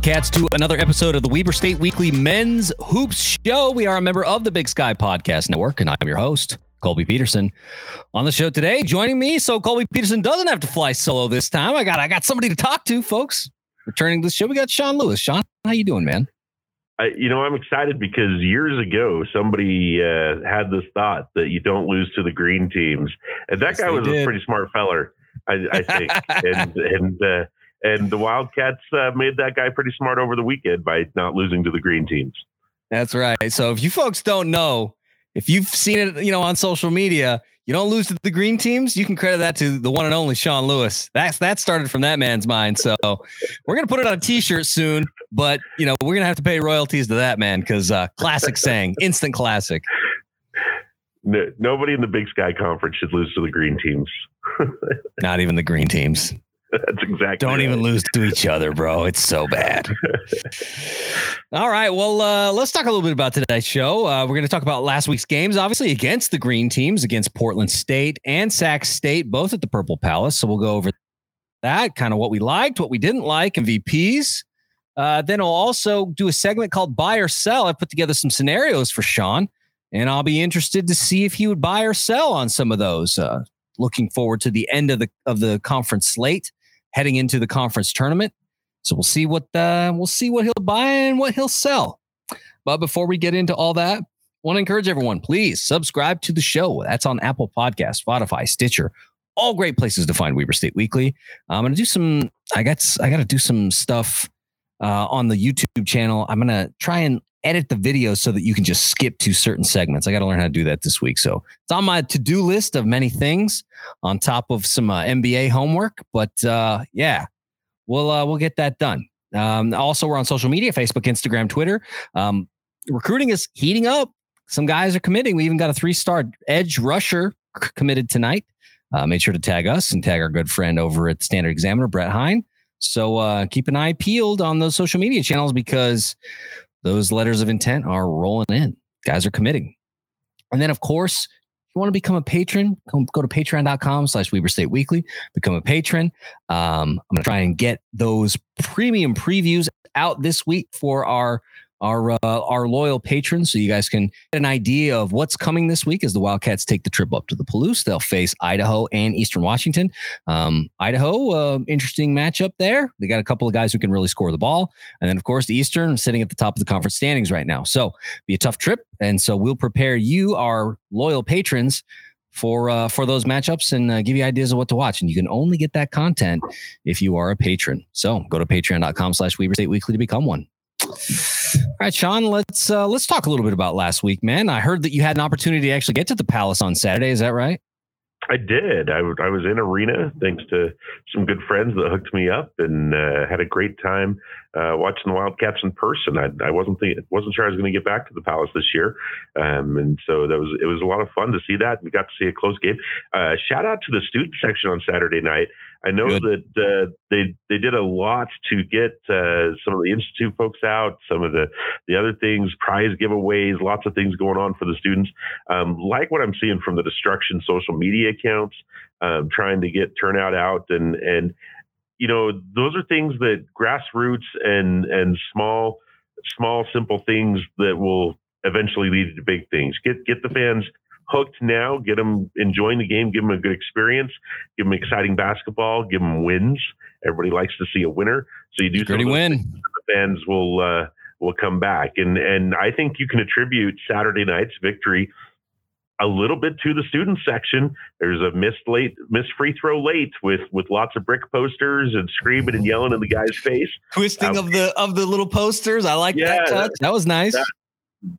Wildcats, to another episode of the Weber State Weekly Men's Hoops Show. We are a member of the Big Sky Podcast Network, and I'm your host, Colby Peterson. On the show today, joining me, so Colby Peterson doesn't have to fly solo this time. I got I got somebody to talk to, folks. Returning to the show, we got Sean Lewis. Sean, how you doing, man? I, you know, I'm excited because years ago somebody uh, had this thought that you don't lose to the green teams, and that yes, guy was did. a pretty smart feller, I, I think, and and uh, and the Wildcats uh, made that guy pretty smart over the weekend by not losing to the green teams. That's right. So if you folks don't know, if you've seen it, you know, on social media, you don't lose to the green teams. You can credit that to the one and only Sean Lewis. That's that started from that man's mind. So we're gonna put it on a T-shirt soon, but you know we're gonna have to pay royalties to that man because uh, classic saying, instant classic. No, nobody in the Big Sky Conference should lose to the green teams. Not even the green teams. That's exactly. Don't right. even lose to each other, bro. It's so bad. All right. Well, uh, let's talk a little bit about today's show. Uh, we're going to talk about last week's games, obviously against the green teams, against Portland State and Sac State, both at the Purple Palace. So we'll go over that, kind of what we liked, what we didn't like, MVPs. Uh, then I'll also do a segment called Buy or Sell. I put together some scenarios for Sean, and I'll be interested to see if he would buy or sell on some of those. Uh, looking forward to the end of the of the conference slate heading into the conference tournament. So we'll see what uh, we'll see what he'll buy and what he'll sell. But before we get into all that, I want to encourage everyone, please subscribe to the show. That's on Apple Podcast, Spotify, Stitcher, all great places to find Weber State Weekly. I'm gonna do some. I got. I got to do some stuff uh, on the YouTube channel. I'm gonna try and edit the video so that you can just skip to certain segments. I got to learn how to do that this week. So it's on my to do list of many things on top of some uh, NBA homework. But uh, yeah, we'll uh, we'll get that done. Um, also, we're on social media: Facebook, Instagram, Twitter. Um, recruiting is heating up. Some guys are committing. We even got a three-star edge rusher committed tonight. Uh, made sure to tag us and tag our good friend over at Standard Examiner, Brett Hein. So uh, keep an eye peeled on those social media channels because those letters of intent are rolling in. Guys are committing. And then, of course, if you want to become a patron, go to patreon.com slash Weber State Weekly, become a patron. Um, I'm going to try and get those premium previews out this week for our our uh, our loyal patrons, so you guys can get an idea of what's coming this week as the Wildcats take the trip up to the Palouse. They'll face Idaho and Eastern Washington. Um, Idaho, uh, interesting matchup there. They got a couple of guys who can really score the ball, and then of course the Eastern sitting at the top of the conference standings right now. So be a tough trip, and so we'll prepare you, our loyal patrons, for uh, for those matchups and uh, give you ideas of what to watch. And you can only get that content if you are a patron. So go to patreon.com slash Weber State Weekly to become one. All right, Sean, let's uh, let's talk a little bit about last week, man. I heard that you had an opportunity to actually get to the Palace on Saturday. Is that right? I did. I, w- I was in arena thanks to some good friends that hooked me up and uh, had a great time uh, watching the Wildcats in person. I, I wasn't think, wasn't sure I was going to get back to the Palace this year, um, and so that was it was a lot of fun to see that. We got to see a close game. Uh, shout out to the student section on Saturday night. I know Good. that uh, they they did a lot to get uh, some of the institute folks out, some of the the other things, prize giveaways, lots of things going on for the students. Um, like what I'm seeing from the destruction social media accounts, um, trying to get turnout out and and you know those are things that grassroots and and small small simple things that will eventually lead to big things. Get get the fans hooked now, get them enjoying the game, give them a good experience, give them exciting basketball, give them wins. Everybody likes to see a winner, so you do pretty win. The fans will uh, will come back, and and I think you can attribute Saturday night's victory a little bit to the student section. There's a missed late, missed free throw late with with lots of brick posters and screaming and yelling in the guy's face, twisting um, of the of the little posters. I like yeah, that touch. That was nice. That,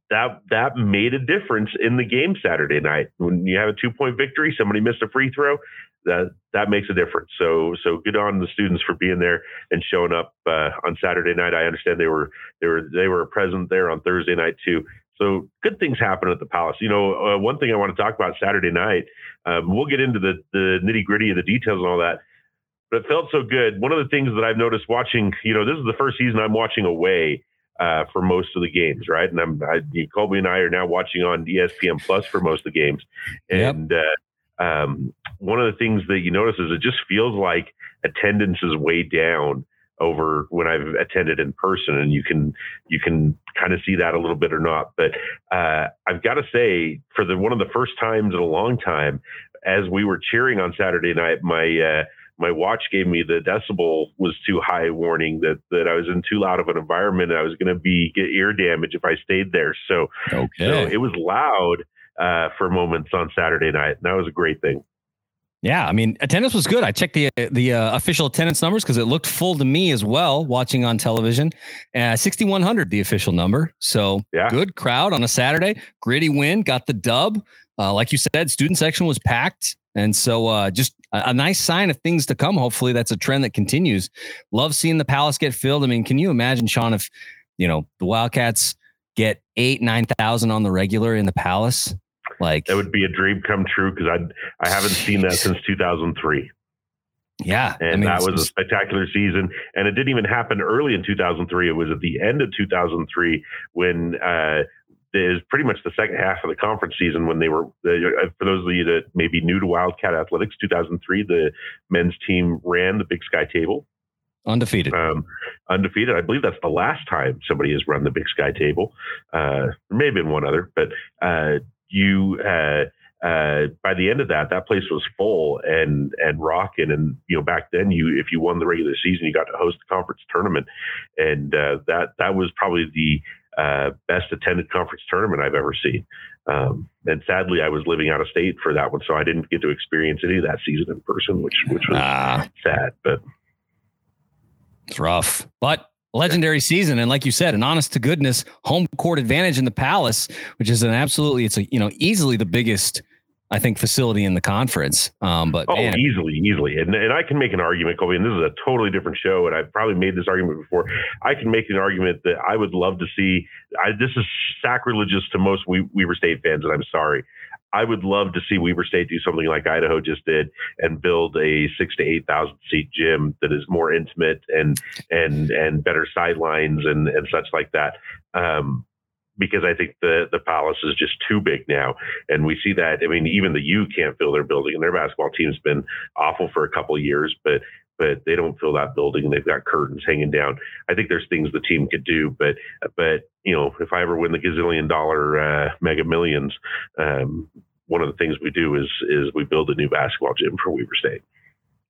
that that made a difference in the game Saturday night. When you have a two point victory, somebody missed a free throw, that that makes a difference. So so good on the students for being there and showing up uh, on Saturday night. I understand they were they were they were present there on Thursday night too. So good things happen at the Palace. You know, uh, one thing I want to talk about Saturday night. Um, we'll get into the the nitty gritty of the details and all that. But it felt so good. One of the things that I've noticed watching, you know, this is the first season I'm watching away uh, for most of the games, right? And I'm I, Colby and I are now watching on ESPN Plus for most of the games, and yep. uh, um, one of the things that you notice is it just feels like attendance is way down over when I've attended in person, and you can you can kind of see that a little bit or not. But uh, I've got to say, for the one of the first times in a long time, as we were cheering on Saturday night, my uh, my watch gave me the decibel was too high warning that that I was in too loud of an environment and I was going to be get ear damage if I stayed there. So, okay. so it was loud uh, for moments on Saturday night, and that was a great thing. Yeah, I mean, attendance was good. I checked the the uh, official attendance numbers because it looked full to me as well watching on television. Uh, 6100 the official number. So, yeah. good crowd on a Saturday. Gritty win, got the dub. Uh, like you said, student section was packed. And so, uh, just a, a, nice sign of things to come. Hopefully, that's a trend that continues. Love seeing the Palace get filled. I mean, can you imagine, Sean, if you know the Wildcats get eight, nine thousand on the regular in the Palace? Like that would be a dream come true because I I haven't seen that since 2003. Yeah, and I mean, that was a spectacular season. And it didn't even happen early in 2003. It was at the end of 2003 when uh, is pretty much the second half of the conference season when they were, uh, for those of you that may be new to Wildcat Athletics, 2003, the men's team ran the Big Sky table. Undefeated. Um, undefeated. I believe that's the last time somebody has run the Big Sky table. Uh, there may have been one other, but uh, you, uh, uh, by the end of that, that place was full and and rocking. And you know, back then, you if you won the regular season, you got to host the conference tournament, and uh, that that was probably the uh, best attended conference tournament I've ever seen. Um, and sadly, I was living out of state for that one, so I didn't get to experience any of that season in person, which which was ah. sad. But it's rough, but legendary season and like you said an honest to goodness home court advantage in the palace which is an absolutely it's a you know easily the biggest I think, facility in the conference. Um, but oh, man. easily, easily, and and I can make an argument, Colby. And this is a totally different show, and I've probably made this argument before. I can make an argument that I would love to see. I, this is sacrilegious to most we- Weber State fans, and I'm sorry. I would love to see Weber State do something like Idaho just did and build a six to eight thousand seat gym that is more intimate and and and better sidelines and and such like that. Um, because I think the the Palace is just too big now, and we see that. I mean, even the U can't fill their building, and their basketball team's been awful for a couple years, but but they don't fill that building, and they've got curtains hanging down. I think there's things the team could do, but but you know, if I ever win the gazillion dollar uh, Mega Millions, um, one of the things we do is is we build a new basketball gym for Weber State.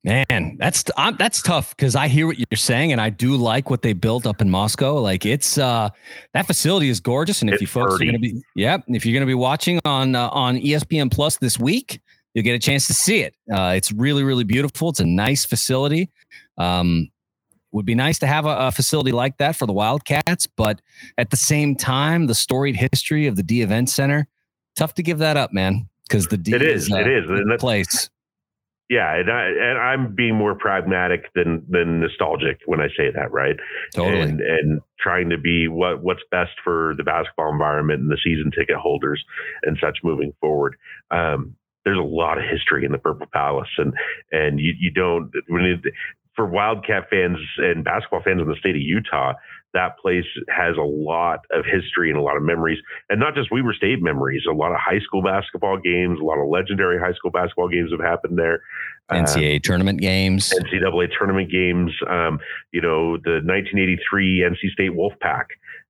Man, that's um, that's tough because I hear what you're saying, and I do like what they built up in Moscow. Like it's uh, that facility is gorgeous, and if it's you folks are going to be, yeah, if you're going to be watching on uh, on ESPN Plus this week, you'll get a chance to see it. Uh, it's really really beautiful. It's a nice facility. Um, would be nice to have a, a, facility like that for the Wildcats, but at the same time, the storied history of the Dee Event Center, tough to give that up, man. Because the Dee it is, is uh, it is, place yeah, and, I, and I'm being more pragmatic than than nostalgic when I say that, right? Totally. And and trying to be what what's best for the basketball environment and the season ticket holders and such moving forward. Um, there's a lot of history in the Purple Palace, and and you you don't when it, for Wildcat fans and basketball fans in the state of Utah, that place has a lot of history and a lot of memories, and not just Weber State memories. A lot of high school basketball games, a lot of legendary high school basketball games have happened there. NCAA uh, tournament games, NCAA tournament games. Um, you know, the 1983 NC State Wolfpack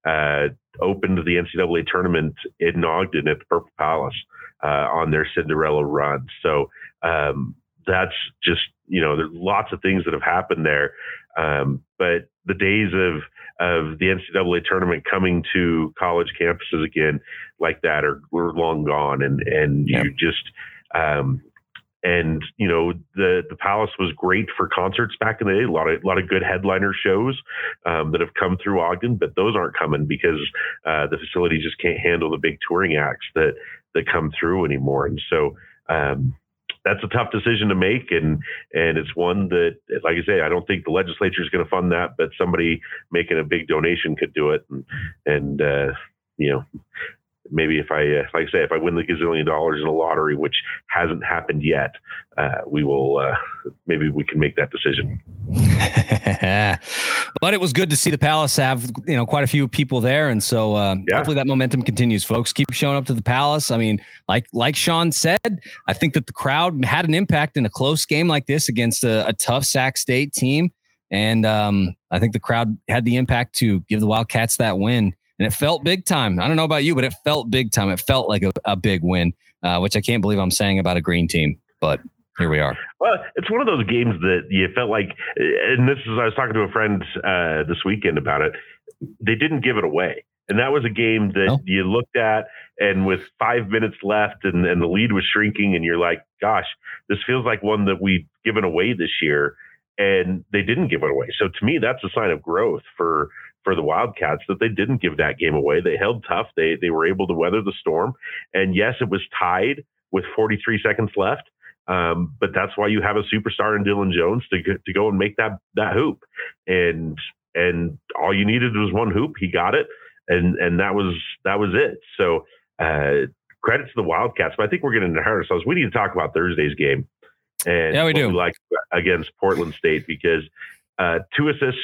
uh, opened the NCAA tournament in Ogden at the Purple Palace uh, on their Cinderella run. So um, that's just you know, there's lots of things that have happened there. Um, but the days of of the NCAA tournament coming to college campuses again like that are were long gone, and and yep. you just um, and you know the the Palace was great for concerts back in the day. A lot of a lot of good headliner shows um, that have come through Ogden, but those aren't coming because uh, the facility just can't handle the big touring acts that that come through anymore. And so um, that's a tough decision to make, and and it's one that, like I say, I don't think the legislature is going to fund that, but somebody making a big donation could do it, and and uh, you know maybe if I, uh, like I say, if I win the gazillion dollars in a lottery, which hasn't happened yet, uh, we will, uh, maybe we can make that decision. but it was good to see the Palace have, you know, quite a few people there. And so uh, yeah. hopefully that momentum continues, folks. Keep showing up to the Palace. I mean, like, like Sean said, I think that the crowd had an impact in a close game like this against a, a tough Sac State team. And um, I think the crowd had the impact to give the Wildcats that win. And it felt big time. I don't know about you, but it felt big time. It felt like a, a big win, uh, which I can't believe I'm saying about a green team. But here we are. Well, it's one of those games that you felt like, and this is, I was talking to a friend uh, this weekend about it. They didn't give it away. And that was a game that oh. you looked at, and with five minutes left, and, and the lead was shrinking, and you're like, gosh, this feels like one that we've given away this year. And they didn't give it away. So to me, that's a sign of growth for for the Wildcats that they didn't give that game away. They held tough. They they were able to weather the storm. And yes, it was tied with 43 seconds left. Um, but that's why you have a superstar in Dillon Jones to to go and make that that hoop. And and all you needed was one hoop. He got it, and and that was that was it. So uh, credit to the Wildcats. But I think we're getting ahead of ourselves. We need to talk about Thursday's game. And yeah, we do. We like against Portland State because uh, two assists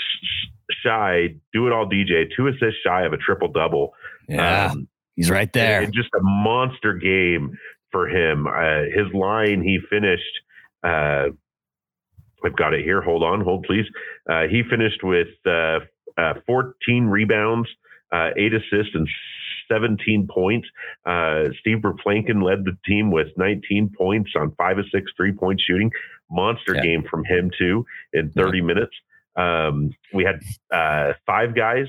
shy, do it all DJ, two assists shy of a triple double. Yeah, um, he's right there. just a monster game for him. Uh, his line, he finished. Uh, I've got it here. Hold on, hold please. Uh, he finished with uh, uh, 14 rebounds, uh, eight assists, and 17 points. Steve Verplancken led the team with 19 points on five of six three point shooting. Monster yeah. game from him too in 30 yeah. minutes. Um, we had five guys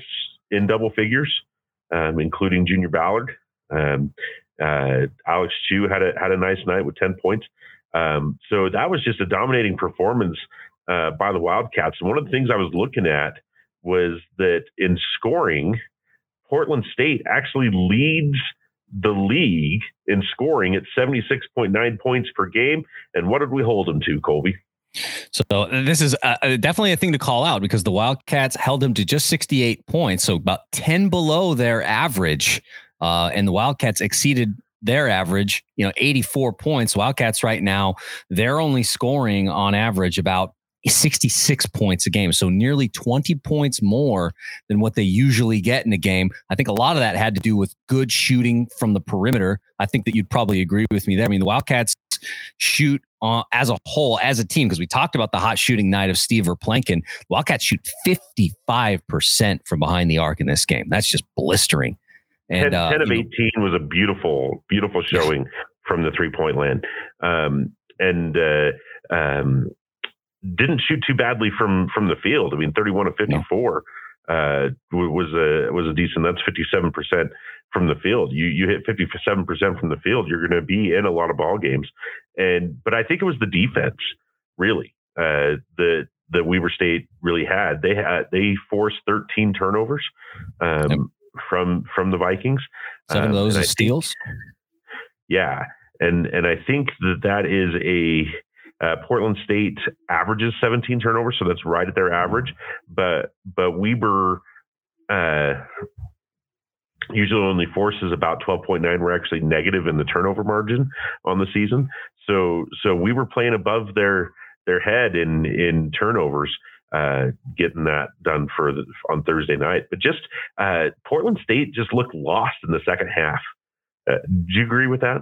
in double figures, um, including Junior Ballard. Um, uh, Alex Chu had a had a nice night with ten points. Um, so that was just a dominating performance uh, by the Wildcats. And one of the things I was looking at was that in scoring, Portland State actually leads the league in scoring at 76.9 points per game. And what did we hold them to, Colby? So this is uh, uh, definitely a thing to call out because the Wildcats held them to just 68 points, so about 10 below their average uh, and the Wildcats exceeded their average, you know, 84 points. Wildcats right now, they're only scoring on average about 66 points a game. So nearly 20 points more than what they usually get in a game. I think a lot of that had to do with good shooting from the perimeter. I think that you'd probably agree with me there. I mean, the Wildcats shoot uh, as a whole, as a team, because we talked about the hot shooting night of Steve or Verplancken. Wildcats shoot 55% from behind the arc in this game. That's just blistering. And 10, uh, 10 of 18 know, was a beautiful, beautiful showing from the three point land. Um, and uh, um, didn't shoot too badly from from the field. I mean, 31 of 54 no. uh, was a was a decent. That's 57 percent from the field. You you hit 57 percent from the field, you're going to be in a lot of ball games. And but I think it was the defense really uh, that that Weber State really had. They had they forced 13 turnovers. Um, from from the Vikings. Seven of um, those are steals. Think, yeah, and and I think that that is a uh, Portland State averages 17 turnovers, so that's right at their average. But but Weber uh, usually only forces about 12.9. We're actually negative in the turnover margin on the season. So so we were playing above their their head in in turnovers uh, getting that done for the, on Thursday night. But just uh, Portland State just looked lost in the second half. Uh, do you agree with that?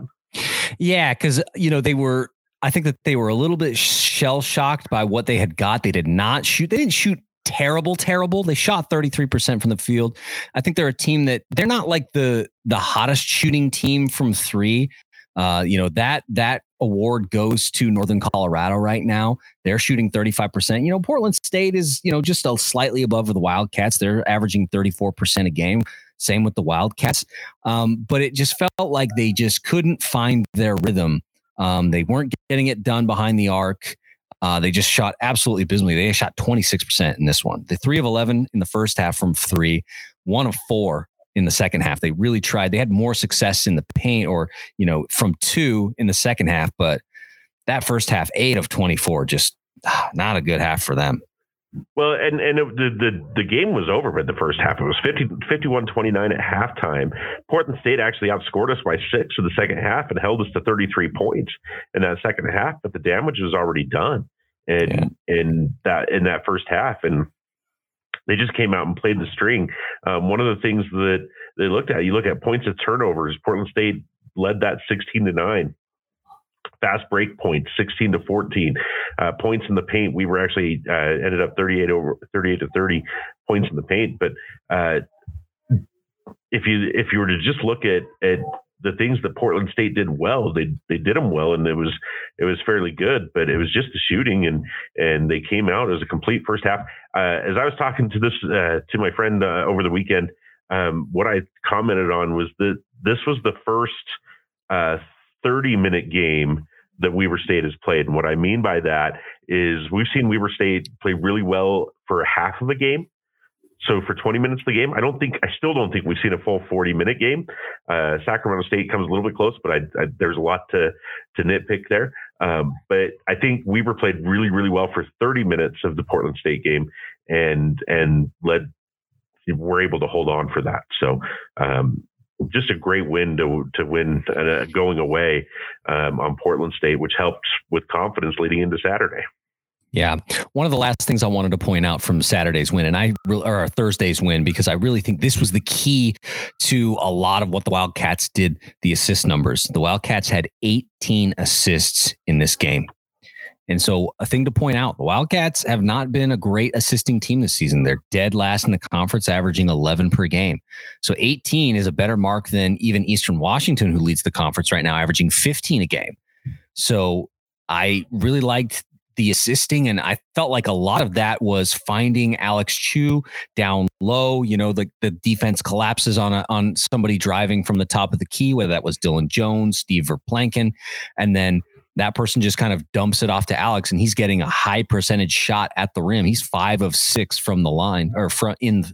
Yeah, because you know they were. I think that they were a little bit shell shocked by what they had got. They did not shoot. They didn't shoot terrible, terrible. They shot 33% from the field. I think they're a team that they're not like the the hottest shooting team from three. Uh, you know, that that award goes to Northern Colorado right now. They're shooting 35%. You know, Portland State is, you know, just a slightly above the Wildcats. They're averaging 34% a game. Same with the Wildcats. Um, but it just felt like they just couldn't find their rhythm. Um, they weren't getting it done behind the arc. Uh, they just shot absolutely abysmally. They shot 26% in this one. The three of 11 in the first half from three, one of four in the second half. They really tried. They had more success in the paint or, you know, from two in the second half, but that first half, eight of 24, just ah, not a good half for them. Well, and and it, the, the the game was over in the first half. It was 50, 51-29 at halftime. Portland State actually outscored us by six in the second half and held us to 33 points in that second half, but the damage was already done in yeah. in that in that first half. And they just came out and played the string. Um, one of the things that they looked at, you look at points of turnovers. Portland State led that 16 to nine. fast break points 16 to 14 uh, points in the paint we were actually uh, ended up 38 over 38 to 30 points in the paint but uh, if you if you were to just look at at the things that Portland State did well, they they did them well, and it was it was fairly good. But it was just the shooting, and and they came out as a complete first half. Uh, as I was talking to this uh, to my friend uh, over the weekend, um, what I commented on was that this was the first uh, 30 minute game that Weber State has played. And what I mean by that is we've seen Weber State play really well for half of a game. So for 20 minutes of the game, I don't think, I still don't think we've seen a full 40 minute game. Uh, Sacramento State comes a little bit close, but I, I, there's a lot to, to nitpick there. Um, but I think Weber played really, really well for 30 minutes of the Portland State game and, and led, we're able to hold on for that. So, um, just a great win to to win uh, going away um, on Portland State, which helped with confidence leading into Saturday. Yeah, one of the last things I wanted to point out from Saturday's win, and I or Thursday's win, because I really think this was the key to a lot of what the Wildcats did. The assist numbers. The Wildcats had 18 assists in this game. And so, a thing to point out the Wildcats have not been a great assisting team this season. They're dead last in the conference, averaging 11 per game. So, 18 is a better mark than even Eastern Washington, who leads the conference right now, averaging 15 a game. So, I really liked the assisting, and I felt like a lot of that was finding Alex Chu down low. You know, the, the defense collapses on a, on somebody driving from the top of the key, whether that was Dillon Jones, Steve Verplancken, and then that person just kind of dumps it off to Alex, and he's getting a high percentage shot at the rim. He's five of six from the line or front in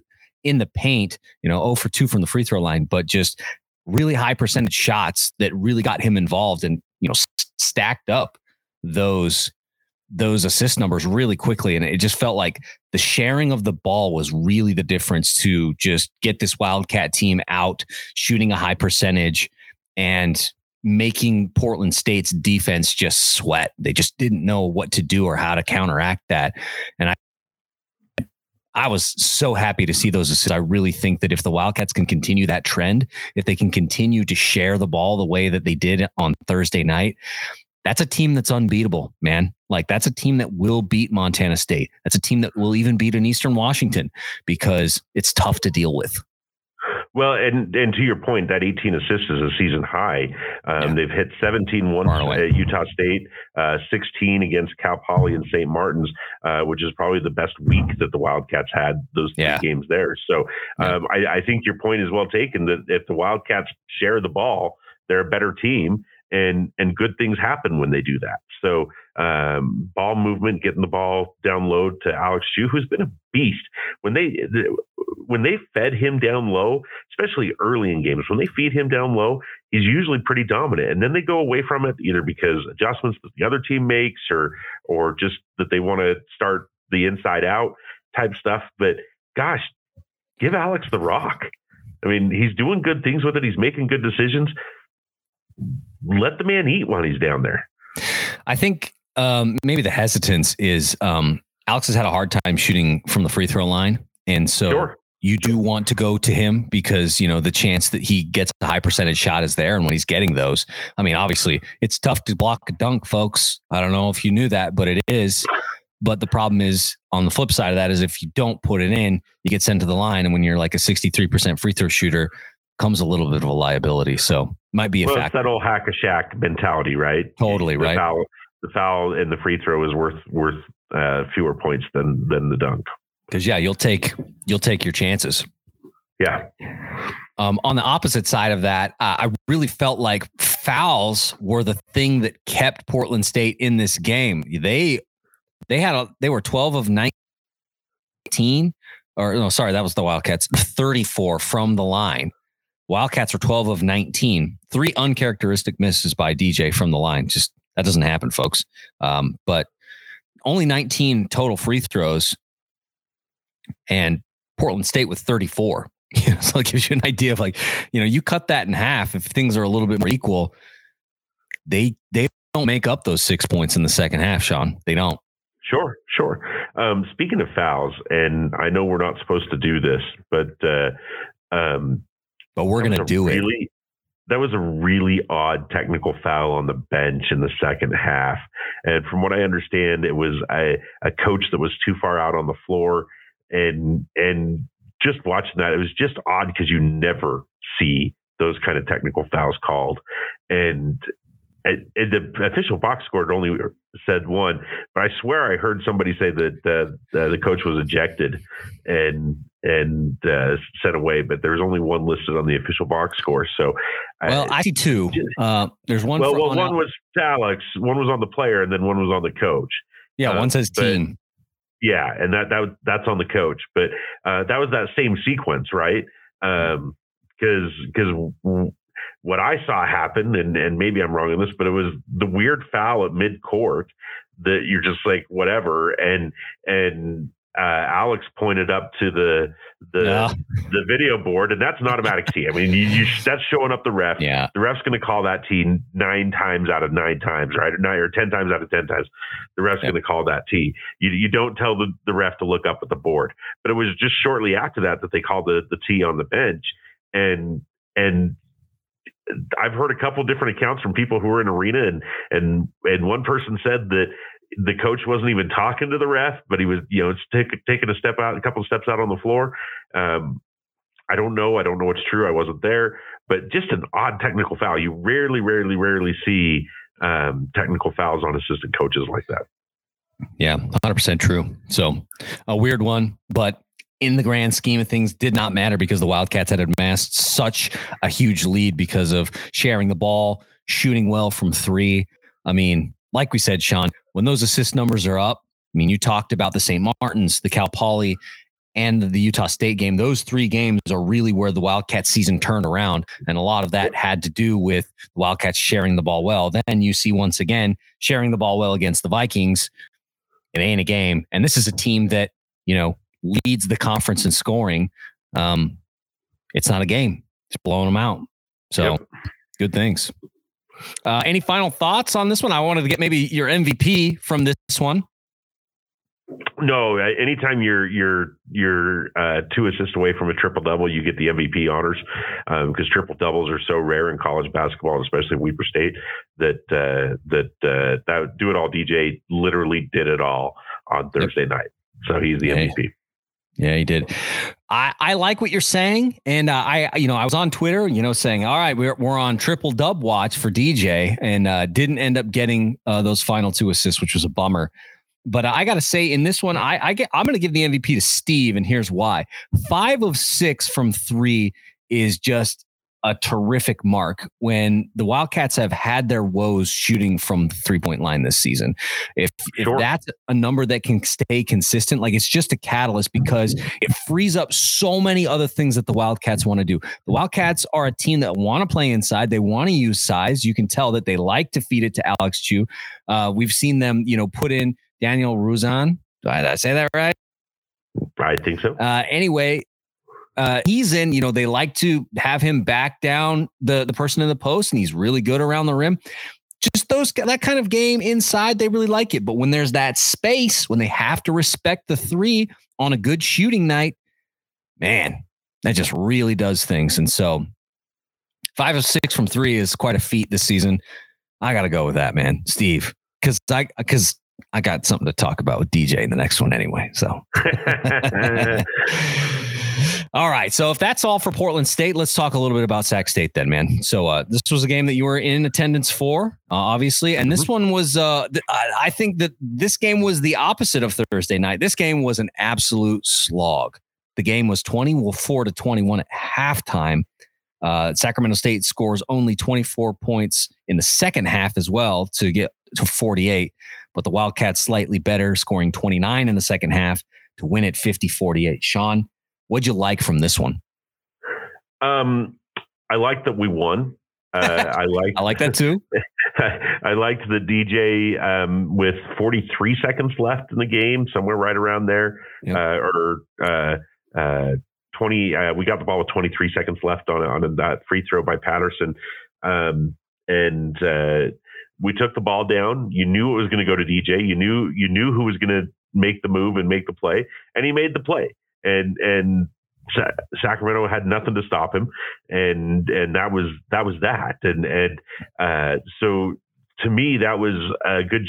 in the paint. You know, oh for two from the free throw line, but just really high percentage shots that really got him involved and you know stacked up those those assist numbers really quickly and it just felt like the sharing of the ball was really the difference to just get this wildcat team out shooting a high percentage and making Portland State's defense just sweat. They just didn't know what to do or how to counteract that. And I I was so happy to see those assists. I really think that if the Wildcats can continue that trend, if they can continue to share the ball the way that they did on Thursday night, that's a team that's unbeatable, man. Like that's a team that will beat Montana State. That's a team that will even beat an Eastern Washington because it's tough to deal with. Well, and and to your point, that 18 assists is a season high. Um, yeah. They've hit 17 once at Utah State, uh, 16 against Cal Poly and St. Martin's, uh, which is probably the best week that the Wildcats had those three yeah. games there. So um, yeah. I, I think your point is well taken. That if the Wildcats share the ball, they're a better team and and good things happen when they do that. So um, ball movement, getting the ball down low to Alex Chu, who's been a beast. When they when they fed him down low, especially early in games, when they feed him down low, he's usually pretty dominant. And then they go away from it either because adjustments that the other team makes, or or just that they want to start the inside out type stuff. But gosh, give Alex the rock. I mean, he's doing good things with it. He's making good decisions let the man eat while he's down there. I think um, maybe the hesitance is um, Alex has had a hard time shooting from the free throw line, and so sure. you do want to go to him because you know the chance that he gets a high percentage shot is there, and when he's getting those, I mean, obviously it's tough to block a dunk, folks. I don't know if you knew that, but it is. But the problem is on the flip side of that is if you don't put it in, you get sent to the line, and when you're like a 63% free throw shooter, comes a little bit of a liability. So might be a well, factor. That old hack a shack mentality, right? Totally the right. Foul, the foul and the free throw is worth worth uh, fewer points than than the dunk. Because yeah, you'll take you'll take your chances. Yeah. Um, on the opposite side of that, uh, I really felt like fouls were the thing that kept Portland State in this game. They they had a they were twelve of nineteen, or no, sorry, that was the Wildcats. Thirty four from the line. Wildcats are 12 of 19, three uncharacteristic misses by DJ from the line. Just that doesn't happen, folks. Um, but only 19 total free throws and Portland State with 34. so it gives you an idea of like, you know, you cut that in half. If things are a little bit more equal, they they don't make up those six points in the second half, Sean. They don't. Sure, sure. Um, speaking of fouls, and I know we're not supposed to do this, but uh, um, but we're going to do really, that was a really odd technical foul on the bench in the second half. And from what I understand, it was a, a coach that was too far out on the floor. And and just watching that, it was just odd because you never see those kind of technical fouls called. And it, it, the official box score only said one, but I swear I heard somebody say that uh, the coach was ejected and and uh, sent away, but there's only one listed on the official box score. So, well, I, I see two. Uh, there's one. Well, well one out. was Alex, one was on the player, and then one was on the coach. Yeah, uh, one says team. Yeah, and that that that's on the coach, but uh, that was that same sequence, right? Because um, because what I saw happen, and, and maybe I'm wrong on this, but it was the weird foul at mid court that you're just like whatever, and and uh, Alex pointed up to the the the video board, and that's an automatic tee. I mean, you, you, that's showing up the ref. Yeah, the ref's going to call that tee nine times out of nine times, right? Or nine or ten times out of ten times, the ref's yep. going to call that tee. You you don't tell the, the ref to look up at the board, but it was just shortly after that that they called the the tee on the bench, and and I've heard a couple different accounts from people who were in arena, and and and one person said that the coach wasn't even talking to the ref, but he was you know take, taking a step out, a couple of steps out on the floor. Um, I don't know. I don't know what's true. I wasn't there, but just an odd technical foul. You rarely, rarely, rarely see um, technical fouls on assistant coaches like that. Yeah, 100% true. So a weird one, but in the grand scheme of things did not matter because the Wildcats had amassed such a huge lead because of sharing the ball, shooting well from three. I mean, like we said, Sean, when those assist numbers are up, I mean, you talked about the St. Martin's, the Cal Poly, and the Utah State game. Those three games are really where the Wildcats season turned around. And a lot of that had to do with the Wildcats sharing the ball well. Then you see once again sharing the ball well against the Vikings. It ain't a game. And this is a team that, you know, leads the conference in scoring, um, it's not a game. It's blowing them out. So yep. good things. Uh, any final thoughts on this one? I wanted to get maybe your MVP from this one. No, anytime you're you're you're uh, two assists away from a triple double, you get the MVP honors because um, triple doubles are so rare in college basketball, especially Weber State. That uh, that uh, that do it all DJ literally did it all on Thursday night, so he's the yeah. MVP. Yeah, he did. I, I like what you're saying, and uh, I you know I was on Twitter, you know, saying all right, we're we're on triple dub watch for DJ, and uh, didn't end up getting uh, those final two assists, which was a bummer. But I got to say, in this one, I, I get I'm going to give the MVP to Steve, and here's why: five of six from three is just a terrific mark when the Wildcats have had their woes shooting from three point line this season. If, sure. if that's a number that can stay consistent, like it's just a catalyst because it frees up so many other things that the Wildcats want to do. The Wildcats are a team that want to play inside. They want to use size. You can tell that they like to feed it to Alex Chu. Uh, we've seen them, you know, put in Daniel Rouzan. Did I say that right? I think so. Uh, anyway, uh, he's in, you know, they like to have him back down the, the person in the post, and he's really good around the rim. Just those that kind of game inside, they really like it. But when there's that space, when they have to respect the three on a good shooting night, man, that just really does things. And so five of six from three is quite a feat this season. I got to go with that, man, Steve, because I because I got something to talk about with DJ in the next one anyway. So. All right. So if that's all for Portland State, let's talk a little bit about Sac State then, man. So uh, this was a game that you were in attendance for, uh, obviously, and this one was. Uh, th- I think that this game was the opposite of Thursday night. This game was an absolute slog. The game was twenty-four to twenty-one at halftime. Uh, Sacramento State scores only 24 points in the second half as well to get to 48, but the Wildcats slightly better, scoring 29 in the second half to win it 50 48. Sean, What'd you like from this one? Um, I like that we won. Uh, I like I like that too. I liked the DJ um, with 43 seconds left in the game, somewhere right around there, yep. uh, or uh, uh 20. Uh, we got the ball with 23 seconds left on on that free throw by Patterson, um, and uh, we took the ball down. You knew it was going to go to DJ. You knew you knew who was going to make the move and make the play, and he made the play and and Sacramento had nothing to stop him, and and that was that was that. And and uh, so to me, that was a good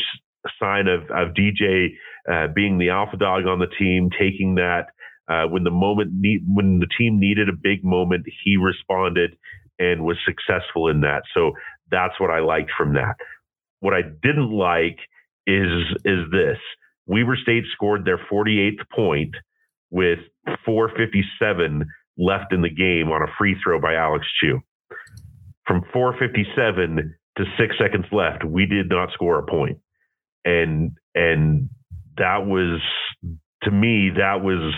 sign of of DJ uh, being the alpha dog on the team, taking that uh, when the moment need, when the team needed a big moment, he responded and was successful in that. So that's what I liked from that. What I didn't like is is this. Weber State scored their 48th point with 457 left in the game on a free throw by Alex Chu. From 457 to 6 seconds left, we did not score a point. And and that was to me that was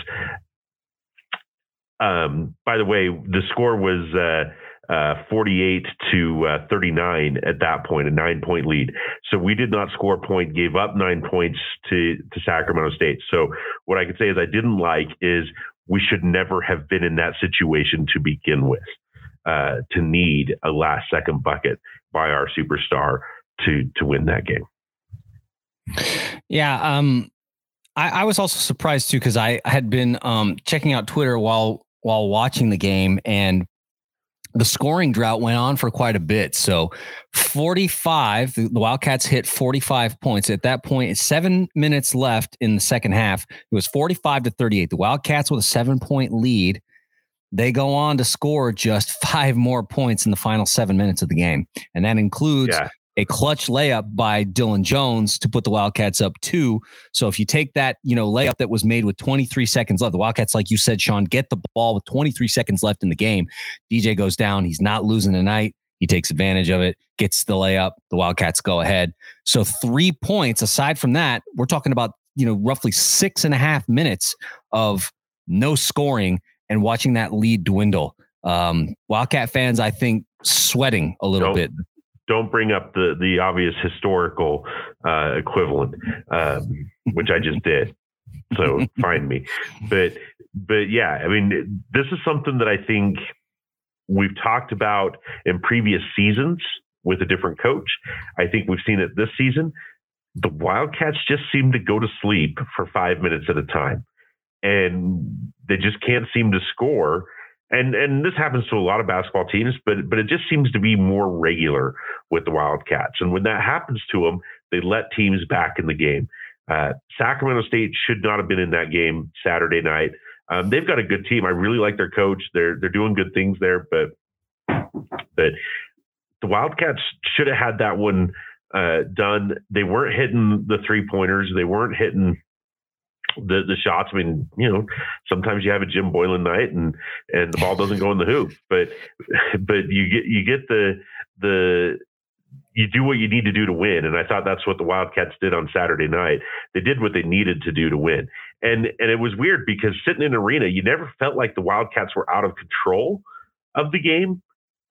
um, by the way, the score was uh, uh, 48 to uh, 39 at that point, a nine point lead. So we did not score a point, gave up nine points to, to Sacramento State. So what I could say is I didn't like is we should never have been in that situation to begin with, uh, to need a last second bucket by our superstar to to win that game. Yeah, um, I, I was also surprised too because I had been um, checking out Twitter while while watching the game, and the scoring drought went on for quite a bit. So 45, the Wildcats hit 45 points. At that point, seven minutes left in the second half. It was 45 to 38. The Wildcats with a seven point lead. They go on to score just five more points in the final seven minutes of the game. And that includes yeah a clutch layup by Dillon Jones to put the Wildcats up two. So if you take that, you know, layup that was made with 23 seconds left, the Wildcats, like you said, Sean, get the ball with 23 seconds left in the game. DJ goes down. He's not losing the night. He takes advantage of it, gets the layup. The Wildcats go ahead. So three points. Aside from that, we're talking about, you know, roughly six and a half minutes of no scoring and watching that lead dwindle. Um, Wildcat fans, I think, sweating a little nope. bit don't bring up the the obvious historical uh, equivalent, um, which I just did. So find me. But but yeah, I mean, this is something that I think we've talked about in previous seasons with a different coach. I think we've seen it this season. The Wildcats just seem to go to sleep for five minutes at a time, and they just can't seem to score and and this happens to a lot of basketball teams, but but it just seems to be more regular with the Wildcats. And when that happens to them, they let teams back in the game. Uh, Sacramento State should not have been in that game Saturday night. Um, they've got a good team. I really like their coach. They're they're doing good things there, but but the Wildcats should have had that one uh, done. They weren't hitting the three pointers. They weren't hitting the the shots. I mean, you know, sometimes you have a Jim Boylan night and and the ball doesn't go in the hoop, but but you get you get the the you do what you need to do to win. And I thought that's what the Wildcats did on Saturday night. They did what they needed to do to win. And and it was weird because sitting in arena, you never felt like the Wildcats were out of control of the game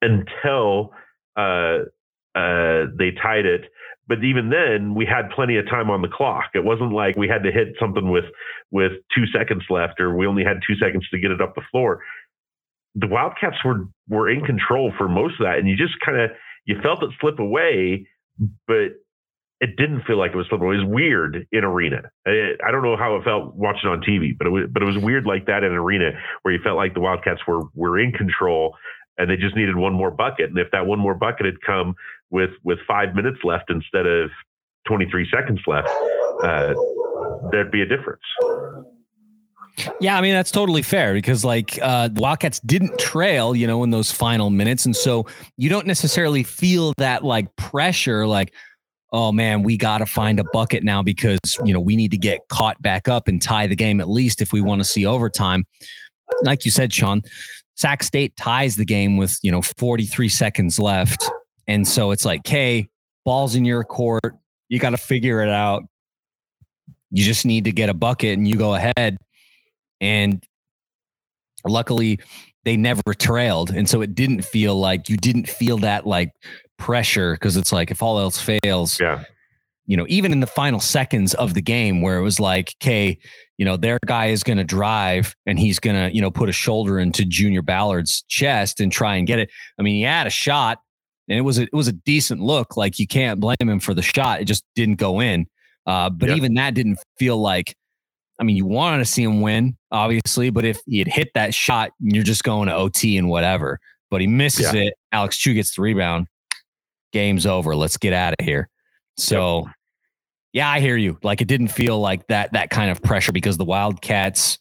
until uh, uh, they tied it but even then we had plenty of time on the clock it wasn't like we had to hit something with with two seconds left or we only had two seconds to get it up the floor the wildcats were were in control for most of that and you just kind of you felt it slip away but it didn't feel like it was slipping. It was weird in arena. I, I don't know how it felt watching on TV, but it was, but it was weird like that in arena where you felt like the Wildcats were were in control and they just needed one more bucket. And if that one more bucket had come with with five minutes left instead of 23 seconds left, uh, there'd be a difference. Yeah, I mean that's totally fair because like uh, the Wildcats didn't trail, you know, in those final minutes, and so you don't necessarily feel that like pressure, like, oh man, we got to find a bucket now because you know we need to get caught back up and tie the game at least if we want to see overtime. Like you said, Sean, Sac State ties the game with you know 43 seconds left, and so it's like, hey, ball's in your court. You got to figure it out. You just need to get a bucket and you go ahead. And luckily, they never trailed. And so it didn't feel like you didn't feel that like pressure because it's like if all else fails, yeah. You know, even in the final seconds of the game where it was like, okay, you know, their guy is going to drive and he's going to, you know, put a shoulder into Junior Ballard's chest and try and get it. I mean, he had a shot, and it was a, it was a decent look. Like you can't blame him for the shot; it just didn't go in. Uh, but yep. even that didn't feel like I mean, you want to see him win, obviously, but if he had hit that shot, you're just going to OT and whatever. But he misses yeah. it. Alex Chu gets the rebound. Game's over. Let's get out of here. So, yep. yeah, I hear you. Like it didn't feel like that that kind of pressure because the Wildcats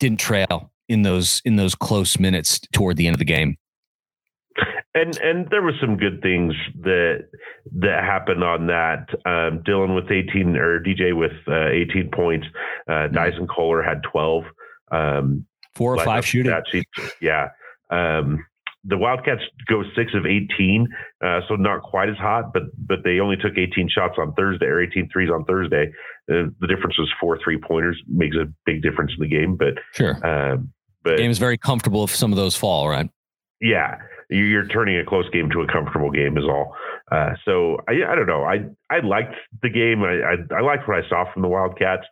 didn't trail in those in those close minutes toward the end of the game and and there were some good things that that happened on that. Um, Dillon with 18 or DJ with uh, 18 points. Uh, mm-hmm. Dyson Koehler had 12. Um, Four or five shooting. Yeah. Um, the Wildcats go six of 18, uh, so not quite as hot, but but they only took 18 shots on Thursday or 18 threes on Thursday. Uh, the difference was four three pointers, makes a big difference in the game. But sure, um, but the game is very comfortable if some of those fall, right? Yeah, you're turning a close game to a comfortable game is all. Uh, so I, I don't know. I I liked the game. I, I, I liked what I saw from the Wildcats.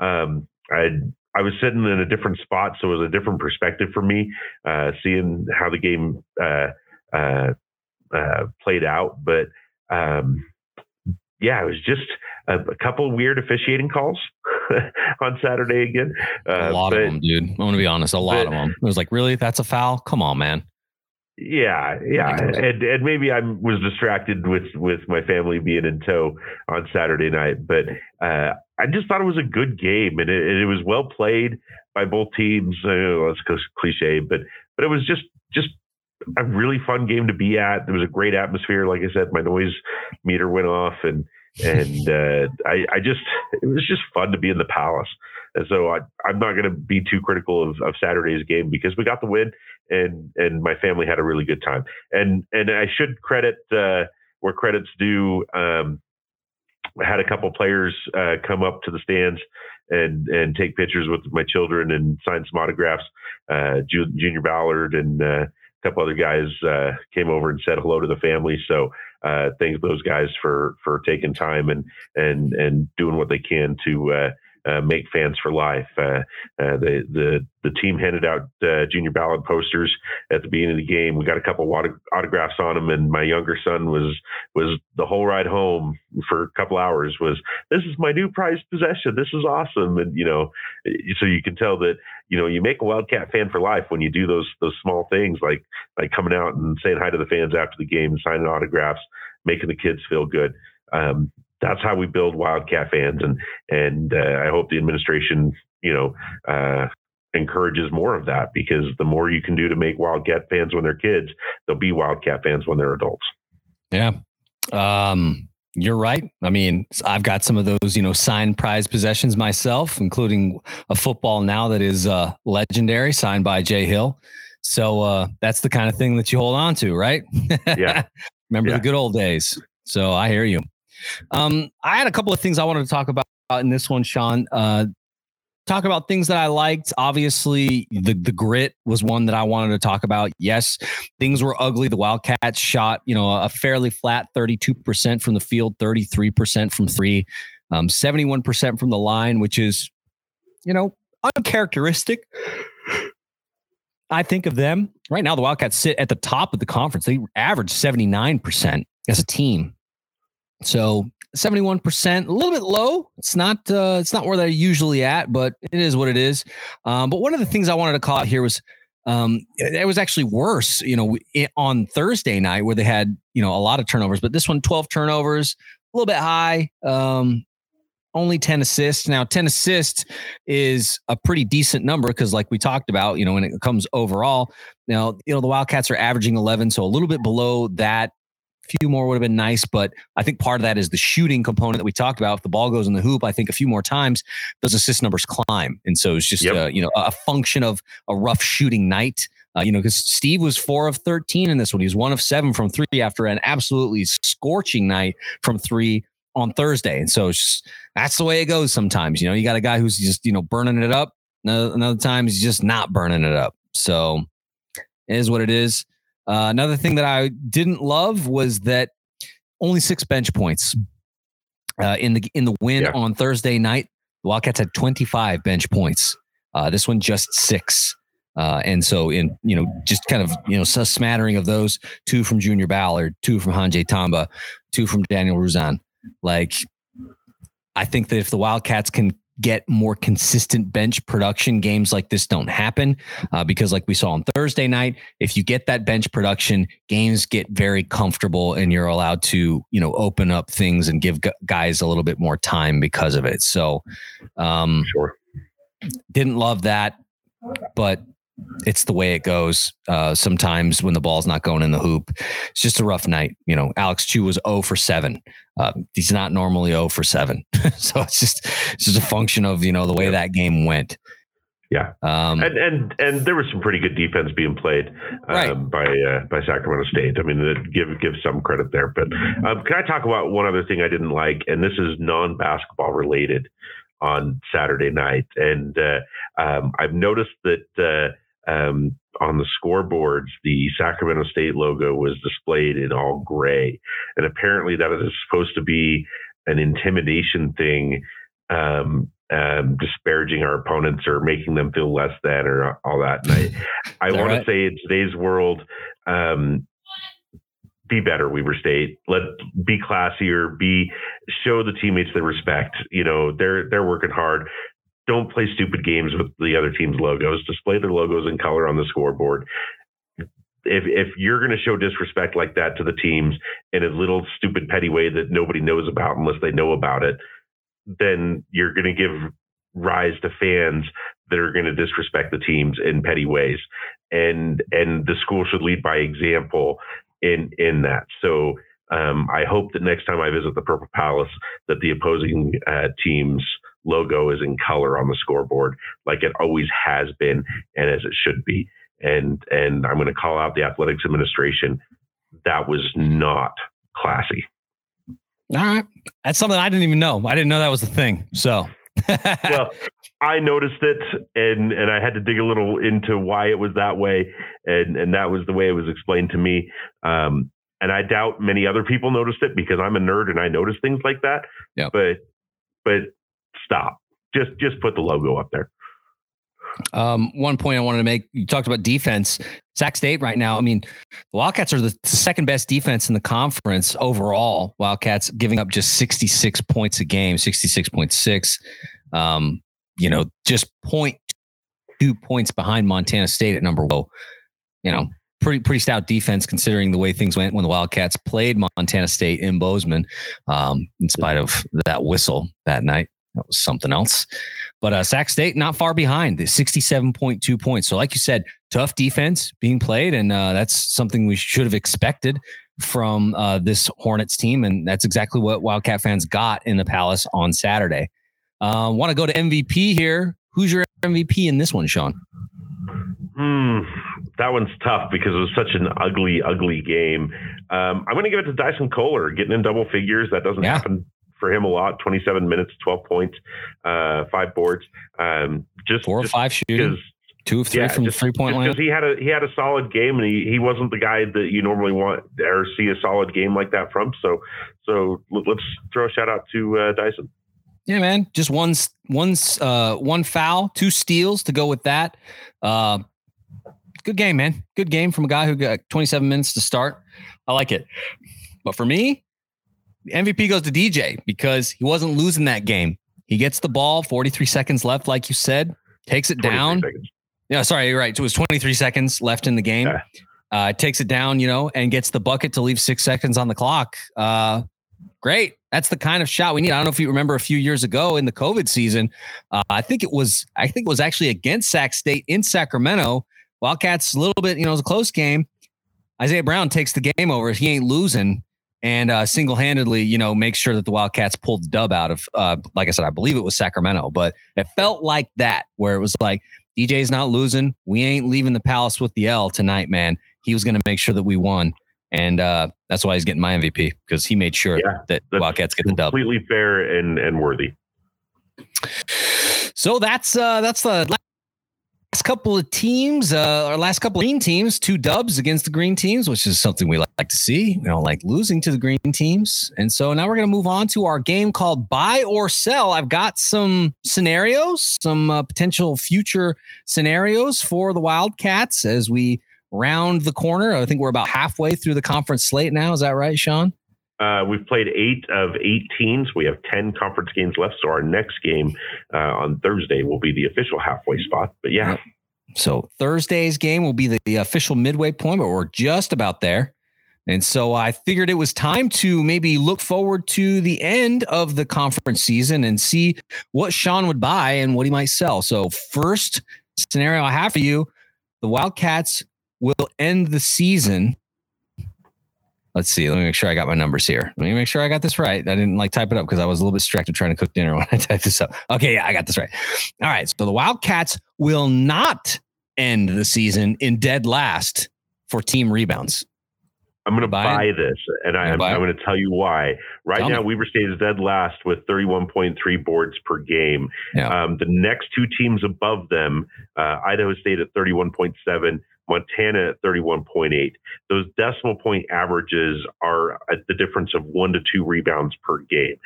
Um, I I was sitting in a different spot, so it was a different perspective for me, uh, seeing how the game uh, uh, uh played out. But um, yeah, it was just a, a couple weird officiating calls on Saturday again. Uh, a lot but, of them, dude. I'm gonna be honest. A lot but, of them. It was like, really? That's a foul? Come on, man. Yeah, yeah, and and maybe I was distracted with with my family being in tow on Saturday night, but uh, I just thought it was a good game, and it, it was well played by both teams. Uh, that's cliche, but but it was just just a really fun game to be at. There was a great atmosphere. Like I said, my noise meter went off, and and uh, I, I just it was just fun to be in the Palace. And so I, I'm not going to be too critical of, of Saturday's game because we got the win and and my family had a really good time. And and I should credit uh, where credits due. Um, I had a couple players uh, come up to the stands and and take pictures with my children and sign some autographs. Uh, Junior Ballard and uh, a couple other guys uh, came over and said hello to the family. So uh, thank those guys for for taking time and and and doing what they can to uh, make fans for life. Uh, uh, the the the team handed out uh, Junior Ballard posters at the beginning of the game. We got a couple of autographs on them, and my younger son was was the whole ride home for a couple hours was this is my new prized possession. This is awesome, and you know, so you can tell that you know you make a Wildcat fan for life when you do those those small things like like coming out and saying hi to the fans after the game, signing autographs, making the kids feel good. Um, that's how we build Wildcat fans, and and uh, I hope the administration, you know, uh, encourages more of that because the more you can do to make Wildcat fans when they're kids, they'll be Wildcat fans when they're adults. Yeah, um, you're right. I mean, I've got some of those, you know, signed prize possessions myself, including a football now that is uh, legendary, signed by Jay Hill. So uh, that's the kind of thing that you hold on to, right? Yeah. Remember yeah. the good old days. So I hear you. Um, I had a couple of things I wanted to talk about in this one, Sean. Uh, talk about things that I liked. Obviously, the the grit was one that I wanted to talk about. Yes, things were ugly. The Wildcats shot, you know, a fairly flat 32% from the field, 33% from three, um, 71% from the line, which is, you know, uncharacteristic. I think of them right now. The Wildcats sit at the top of the conference. They average 79% as a team. So 71%, a little bit low. It's not uh, it's not where they're usually at, but it is what it is. Um, but one of the things I wanted to call out here was um, it was actually worse, you know, on Thursday night where they had, you know, a lot of turnovers, but this one 12 turnovers, a little bit high. Um, only 10 assists. Now, 10 assists is a pretty decent number because, like we talked about, you know, when it comes overall, now, you know, the Wildcats are averaging 11, so a little bit below that few more would have been nice, but I think part of that is the shooting component that we talked about. If the ball goes in the hoop, I think a few more times those assist numbers climb, and so it's just yep. uh, you know a function of a rough shooting night. Uh, you know, because Steve was four of 13 in this one. He was one of seven from three after an absolutely scorching night from three on Thursday. And so just, that's the way it goes sometimes. You know, you got a guy who's just, you know, burning it up. Another, another time he's just not burning it up. So it is what it is. Uh, another thing that I didn't love was that only six bench points uh, in the in the win yeah. on Thursday night. The Wildcats had 25 bench points. Uh, this one just six. Uh, and so in you know just kind of you know a smattering of those two from Junior Ballard, two from Handje Tamba, two from Daniel Rouzan. Like I think that if the Wildcats can get more consistent bench production, games like this don't happen uh, because, like we saw on Thursday night, if you get that bench production, games get very comfortable and you're allowed to, you know, open up things and give guys a little bit more time because of it. So, um, sure. Didn't love that, but it's the way it goes. Uh, sometimes when the ball's not going in the hoop, it's just a rough night. You know, Alex Chu was 0 for 7. Uh, he's not normally 0 for 7. so it's just it's just a function of, you know, the way yeah. that game went. Yeah, um, and and and there was some pretty good defense being played um, right. by uh, by Sacramento State. I mean, give give some credit there. But um, can I talk about one other thing I didn't like? And this is non basketball related on Saturday night, and uh, um, I've noticed that uh, um, on the scoreboards, the Sacramento State logo was displayed in all gray. And apparently, that is supposed to be an intimidation thing, um, um, disparaging our opponents or making them feel less than or all that. And I, I want right? to say in today's world, um, be better, Weber State. Let be classier. Be show the teammates the respect. You know they're they're working hard don't play stupid games with the other team's logos. Display their logos in color on the scoreboard. If if you're going to show disrespect like that to the teams in a little stupid petty way that nobody knows about unless they know about it, then you're going to give rise to fans that are going to disrespect the teams in petty ways. And and the school should lead by example in in that. So um, I hope that next time I visit the Purple Palace, that the opposing uh, teams logo is in color on the scoreboard like it always has been and as it should be. And and I'm going to call out the athletics administration. That was not classy. All right. That's something I didn't even know. I didn't know that was the thing. So well, I noticed it and and I had to dig a little into why it was that way. And and that was the way it was explained to me. Um, and I doubt many other people noticed it because I'm a nerd and I notice things like that. Yeah. But but stop. Just just put the logo up there. Um, one point I wanted to make: you talked about defense. Sac State right now. I mean, the Wildcats are the second best defense in the conference overall. Wildcats giving up just 66 points a game, 66.6. Um, you know, just point two points behind Montana State at number one. You know, pretty pretty stout defense considering the way things went when the Wildcats played Montana State in Bozeman. Um, in spite of that whistle that night that was something else. But uh, Sac State not far behind, the 67.2 points. So, like you said, tough defense being played, and uh, that's something we should have expected from uh, this Hornets team, and that's exactly what Wildcat fans got in the Palace on Saturday. Uh, Want to go to MVP here? Who's your MVP in this one, Sean? Hmm, that one's tough because it was such an ugly, ugly game. Um, I'm going to give it to Dyson Koehler getting in double figures. That doesn't yeah. happen for him a lot. 27 minutes, 12 points, uh, five boards. Um, just four or just five shooting. Two of three yeah, from just, the three point line. Because he had a he had a solid game, and he, he wasn't the guy that you normally want or see a solid game like that from. So so let's throw a shout out to uh, Dyson. Yeah, man. Just one one uh, one foul, two steals to go with that. Uh, good game, man. Good game from a guy who got 27 minutes to start. I like it. But for me, MVP goes to DJ because he wasn't losing that game. He gets the ball, 43 seconds left, like you said, takes it down. Seconds. Yeah, sorry, you're right. So it was 23 seconds left in the game. Yeah. Uh, takes it down, you know, and gets the bucket to leave six seconds on the clock. Uh, great. That's the kind of shot we need. I don't know if you remember a few years ago in the COVID season. Uh, I think it was. I think it was actually against Sac State in Sacramento. Wildcats a little bit. You know, it was a close game. Isaiah Brown takes the game over. He ain't losing and uh, single handedly, you know, make sure that the Wildcats pulled the dub out of, uh, like I said, I believe it was Sacramento, but it felt like that, where it was like, DJ's not losing. We ain't leaving the Palace with the L tonight, man. He was going to make sure that we won. And uh, that's why he's getting my MVP because he made sure yeah, that Wildcats get the dub. Completely fair and, and worthy. So that's uh, that's the last couple of teams, uh, our last couple of green teams, two dubs against the green teams, which is something we like to see. We don't like losing to the green teams. And so now we're going to move on to our game called Buy or Sell. I've got some scenarios, some uh, potential future scenarios for the Wildcats as we round the corner. I think we're about halfway through the conference slate now. Is that right, Sean? Uh, we've played eight of eight teams. We have 10 conference games left. So our next game uh, on Thursday will be the official halfway spot. But yeah. So Thursday's game will be the, the official midway point, but we're just about there. And so I figured it was time to maybe look forward to the end of the conference season and see what Sean would buy and what he might sell. So, first scenario I have for you the Wildcats will end the season. Let's see. Let me make sure I got my numbers here. Let me make sure I got this right. I didn't like type it up because I was a little bit distracted trying to cook dinner when I typed this up. Okay, yeah, I got this right. All right. So the Wildcats will not end the season in dead last for team rebounds. I'm going to buy, buy this, and I, am going to tell you why. Right tell now, me. Weber State is dead last with 31.3 boards per game. Yeah. Um, the next two teams above them, uh, Idaho State at 31.7, Montana at 31.8. Those decimal point averages are at the difference of one to two rebounds per game.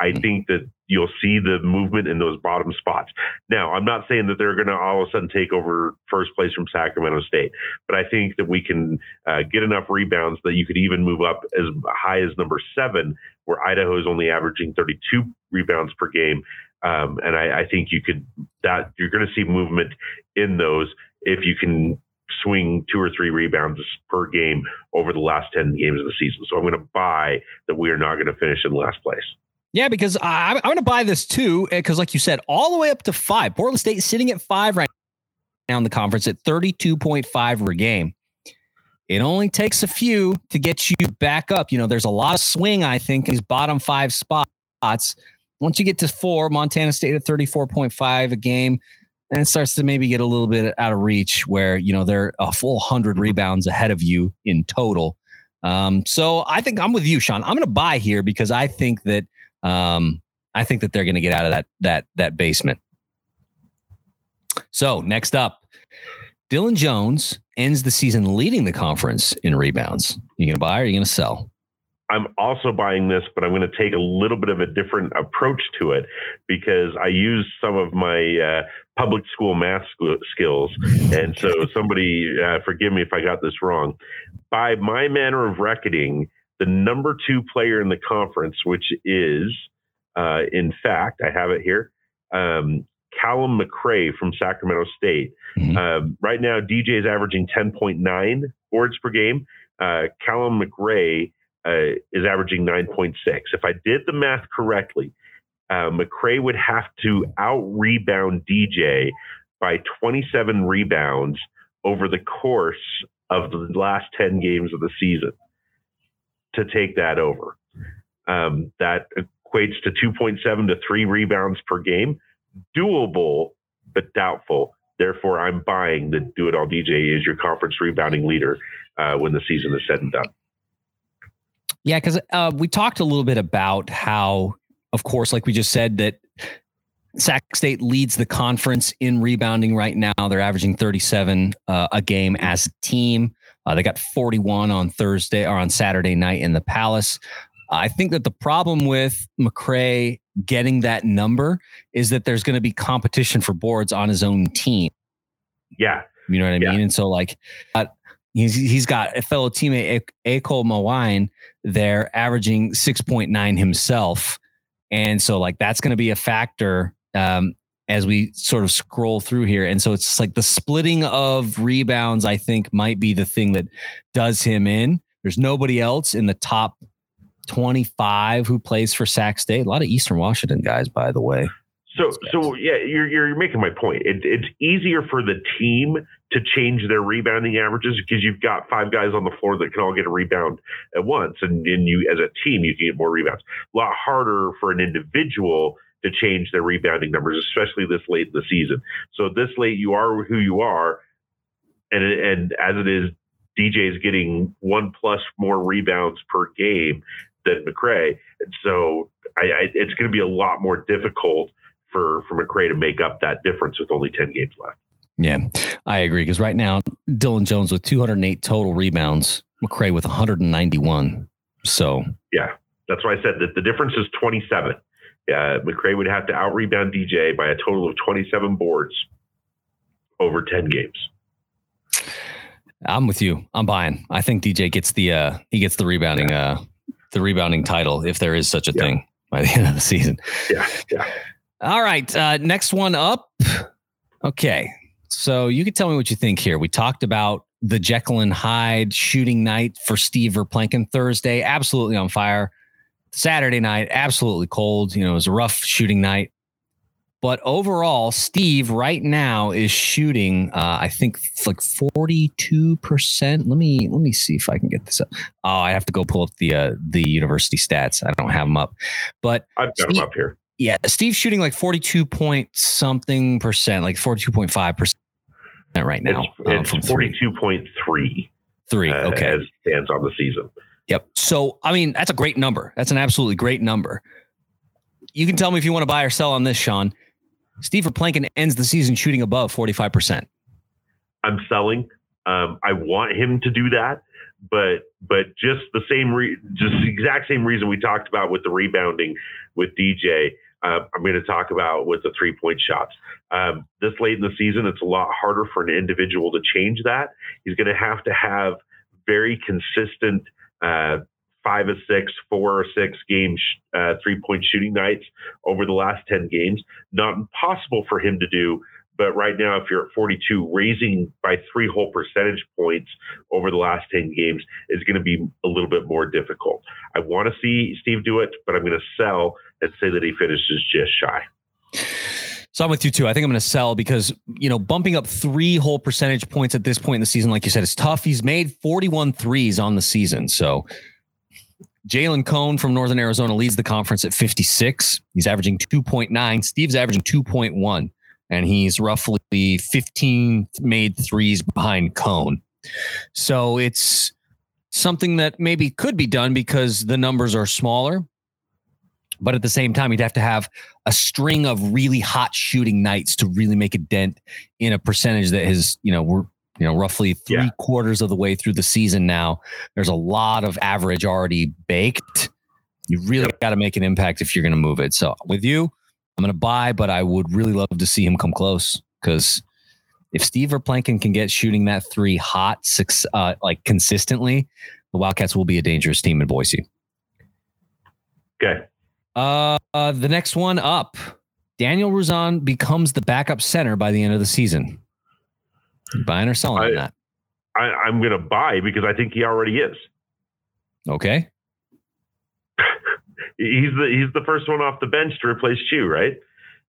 I mm-hmm. think that you'll see the movement in those bottom spots. Now, I'm not saying that they're going to all of a sudden take over first place from Sacramento State, but I think that we can uh, get enough rebounds that you could even move up as high as number seven, where Idaho is only averaging 32 rebounds per game. Um, and I, I think you could that you're going to see movement in those if you can swing two or three rebounds per game over the last 10 games of the season. So I'm going to buy that we are not going to finish in last place. Yeah, because I, am going to buy this too. Eh, because, like you said, all the way up to five. Portland State sitting at five right now in the conference at 32.5 per game. It only takes a few to get you back up. You know, there's a lot of swing, I think, in these bottom five spots. Once you get to four, Montana State at 34.5 a game, and it starts to maybe get a little bit out of reach where you know they're a full hundred rebounds ahead of you in total. Um, so I think I'm with you, Sean. I'm going to buy here because I think that um, I think that they're going to get out of that that that basement. So next up, Dillon Jones ends the season leading the conference in rebounds. You going to buy or are you going to sell? I'm also buying this, but I'm going to take a little bit of a different approach to it because I use some of my uh, public school math skills. And so, somebody, uh, forgive me if I got this wrong. By my manner of reckoning, the number two player in the conference, which is, uh, in fact, I have it here, um, Callum McRae from Sacramento State. Mm-hmm. Um, right now, DJ is averaging 10.9 boards per game. Uh, Callum McRae uh, is averaging 9.6. If I did the math correctly, uh, would have to out rebound DJ by 27 rebounds over the course of the last 10 games of the season to take that over. Um, that equates to 2.7 to 3 rebounds per game. Doable, but doubtful. Therefore, I'm buying the do it all DJ is your conference rebounding leader uh, when the season is said and done. Yeah, because uh, we talked a little bit about how, of course, like we just said, that Sac State leads the conference in rebounding right now. They're averaging 37 uh, a game as a team. Uh, they got 41 on Thursday or on Saturday night in the Palace. I think that the problem with McRae getting that number is that there's going to be competition for boards on his own team. Yeah. You know what I yeah. mean? And so, like, uh, he's he's got a fellow teammate, Akol Mawein, there averaging 6.9 himself. And so, like, that's going to be a factor um, as we sort of scroll through here. And so it's like the splitting of rebounds, I think, might be the thing that does him in. There's nobody else in the top 25 who plays for Sac State. A lot of Eastern Washington guys, by the way. So, so yeah, you're you're making my point. It, it's easier for the team to change their rebounding averages because you've got five guys on the floor that can all get a rebound at once, and, and you as a team you can get more rebounds. A lot harder for an individual to change their rebounding numbers, especially this late in the season. So this late, you are who you are, and and as it is, DJ is getting one plus more rebounds per game than McRae, and so I, I, it's going to be a lot more difficult for for McRae to make up that difference with only ten games left. Yeah, I agree because right now Dillon Jones with 208 total rebounds, McRae with 191. So yeah, that's why I said that the difference is 27 uh, McRae would have to out rebound DJ by a total of 27 boards over 10 games. I'm with you. I'm buying. I think DJ gets the uh he gets the rebounding uh the rebounding title if there is such a yeah. thing by the end of the season. Yeah, yeah. All right, uh, next one up. Okay, so you can tell me what you think here. We talked about the Jekyll and Hyde shooting night for Steve Verplancken Thursday, absolutely on fire. Saturday night, absolutely cold. You know, it was a rough shooting night. But overall, Steve right now is shooting, uh, I think like 42%. Let me let me see if I can get this up. Oh, I have to go pull up the uh, the university stats. I don't have them up. But I've got Steve, them up here. Yeah, Steve's shooting like 42 point something percent, like 42.5% right now. It's, uh, it's 42.3. Three. Uh, okay. As stands on the season. Yep. So, I mean, that's a great number. That's an absolutely great number. You can tell me if you want to buy or sell on this, Sean. Steve Plankin ends the season shooting above 45%. I'm selling. Um, I want him to do that, but but just the same, re- just the exact same reason we talked about with the rebounding with DJ. Uh, I'm going to talk about with the three point shots. Um, this late in the season, it's a lot harder for an individual to change that. He's going to have to have very consistent uh, five or six, four or six game uh, three point shooting nights over the last 10 games. Not impossible for him to do. But right now, if you're at 42, raising by three whole percentage points over the last 10 games is going to be a little bit more difficult. I want to see Steve do it, but I'm going to sell and say that he finishes just shy. So I'm with you too. I think I'm going to sell because, you know, bumping up three whole percentage points at this point in the season, like you said, is tough. He's made 41 threes on the season. So Jalen Cone from Northern Arizona leads the conference at 56. He's averaging 2.9. Steve's averaging 2.1, and he's roughly 15 made threes behind Cone. So it's something that maybe could be done because the numbers are smaller. But at the same time, he'd have to have a string of really hot shooting nights to really make a dent in a percentage that has, you know, we're you know, roughly three yeah. quarters of the way through the season now. There's a lot of average already baked. You really yep. got to make an impact if you're going to move it. So with you, I'm going to buy, but I would really love to see him come close because if Steve Verplancken can get shooting that three hot, six, uh, like consistently, the Wildcats will be a dangerous team in Boise. Okay. Uh, uh, the next one up, Daniel Rouzan becomes the backup center by the end of the season. Buying or selling I, on that? I, am going to buy because I think he already is. Okay. he's the he's the first one off the bench to replace Chu, right?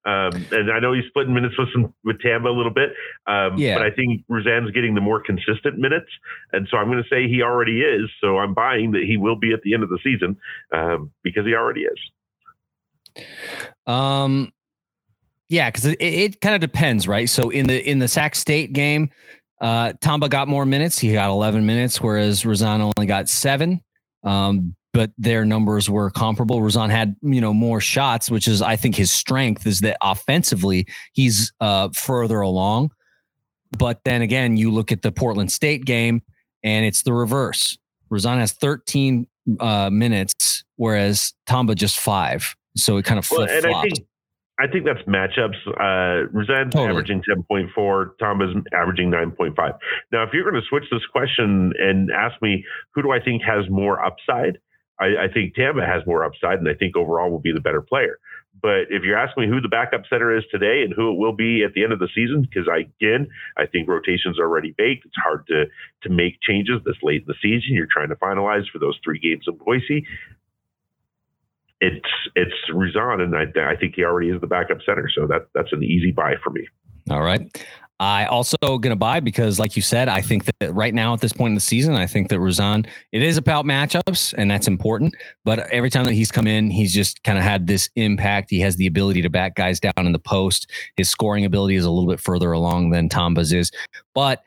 Um, and I know he's splitting minutes with some with Tamba a little bit, um, yeah. but I think Rouzan's getting the more consistent minutes, and so I'm going to say he already is. So I'm buying that he will be at the end of the season um, because he already is. Um, yeah, because it, it kind of depends, right? So in the in the Sac State game, uh, Tamba got more minutes. He got 11 minutes, whereas Rouzan only got seven. Um, but their numbers were comparable. Rouzan had you know more shots, which is I think his strength is that offensively he's uh, further along. But then again, you look at the Portland State game, and it's the reverse. Rouzan has 13 uh, minutes, whereas Tamba just five. So it kind of flip flops. Well, I think that's matchups. Uh, Rouzan's totally. averaging 10.4, Tamba's averaging 9.5. Now, if you're going to switch this question and ask me who do I think has more upside, I, I think Tamba has more upside, and I think overall will be the better player. But if you're asking me who the backup center is today and who it will be at the end of the season, because I, again, I think rotations are already baked. It's hard to to make changes this late in the season. You're trying to finalize for those three games in Boise it's it's Rouzan, and I, I think he already is the backup center. So that that's an easy buy for me. All right. I also to buy because, like you said, I think that right now at this point in the season, I think that Rouzan, it is about matchups and that's important. But every time that he's come in, he's just kind of had this impact. He has the ability to back guys down in the post. His scoring ability is a little bit further along than Tamba's is. But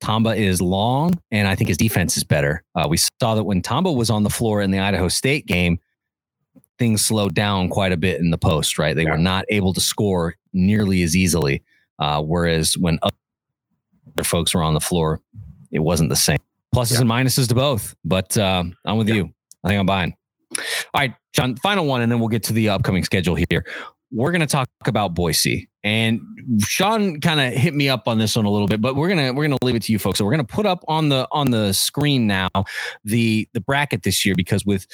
Tamba is long, and I think his defense is better. Uh, we saw that when Tamba was on the floor in the Idaho State game, things slowed down quite a bit in the post, right? They yeah. were not able to score nearly as easily. Uh, whereas when other folks were on the floor, it wasn't the same. Pluses yeah. and minuses to both. But uh, I'm with yeah. you. I think I'm buying. All right, John, final one, and then we'll get to the upcoming schedule here. We're going to talk about Boise. And Sean kind of hit me up on this one a little bit, but we're gonna we're gonna leave it to you folks. So we're gonna put up on the on the screen now the the bracket this year because with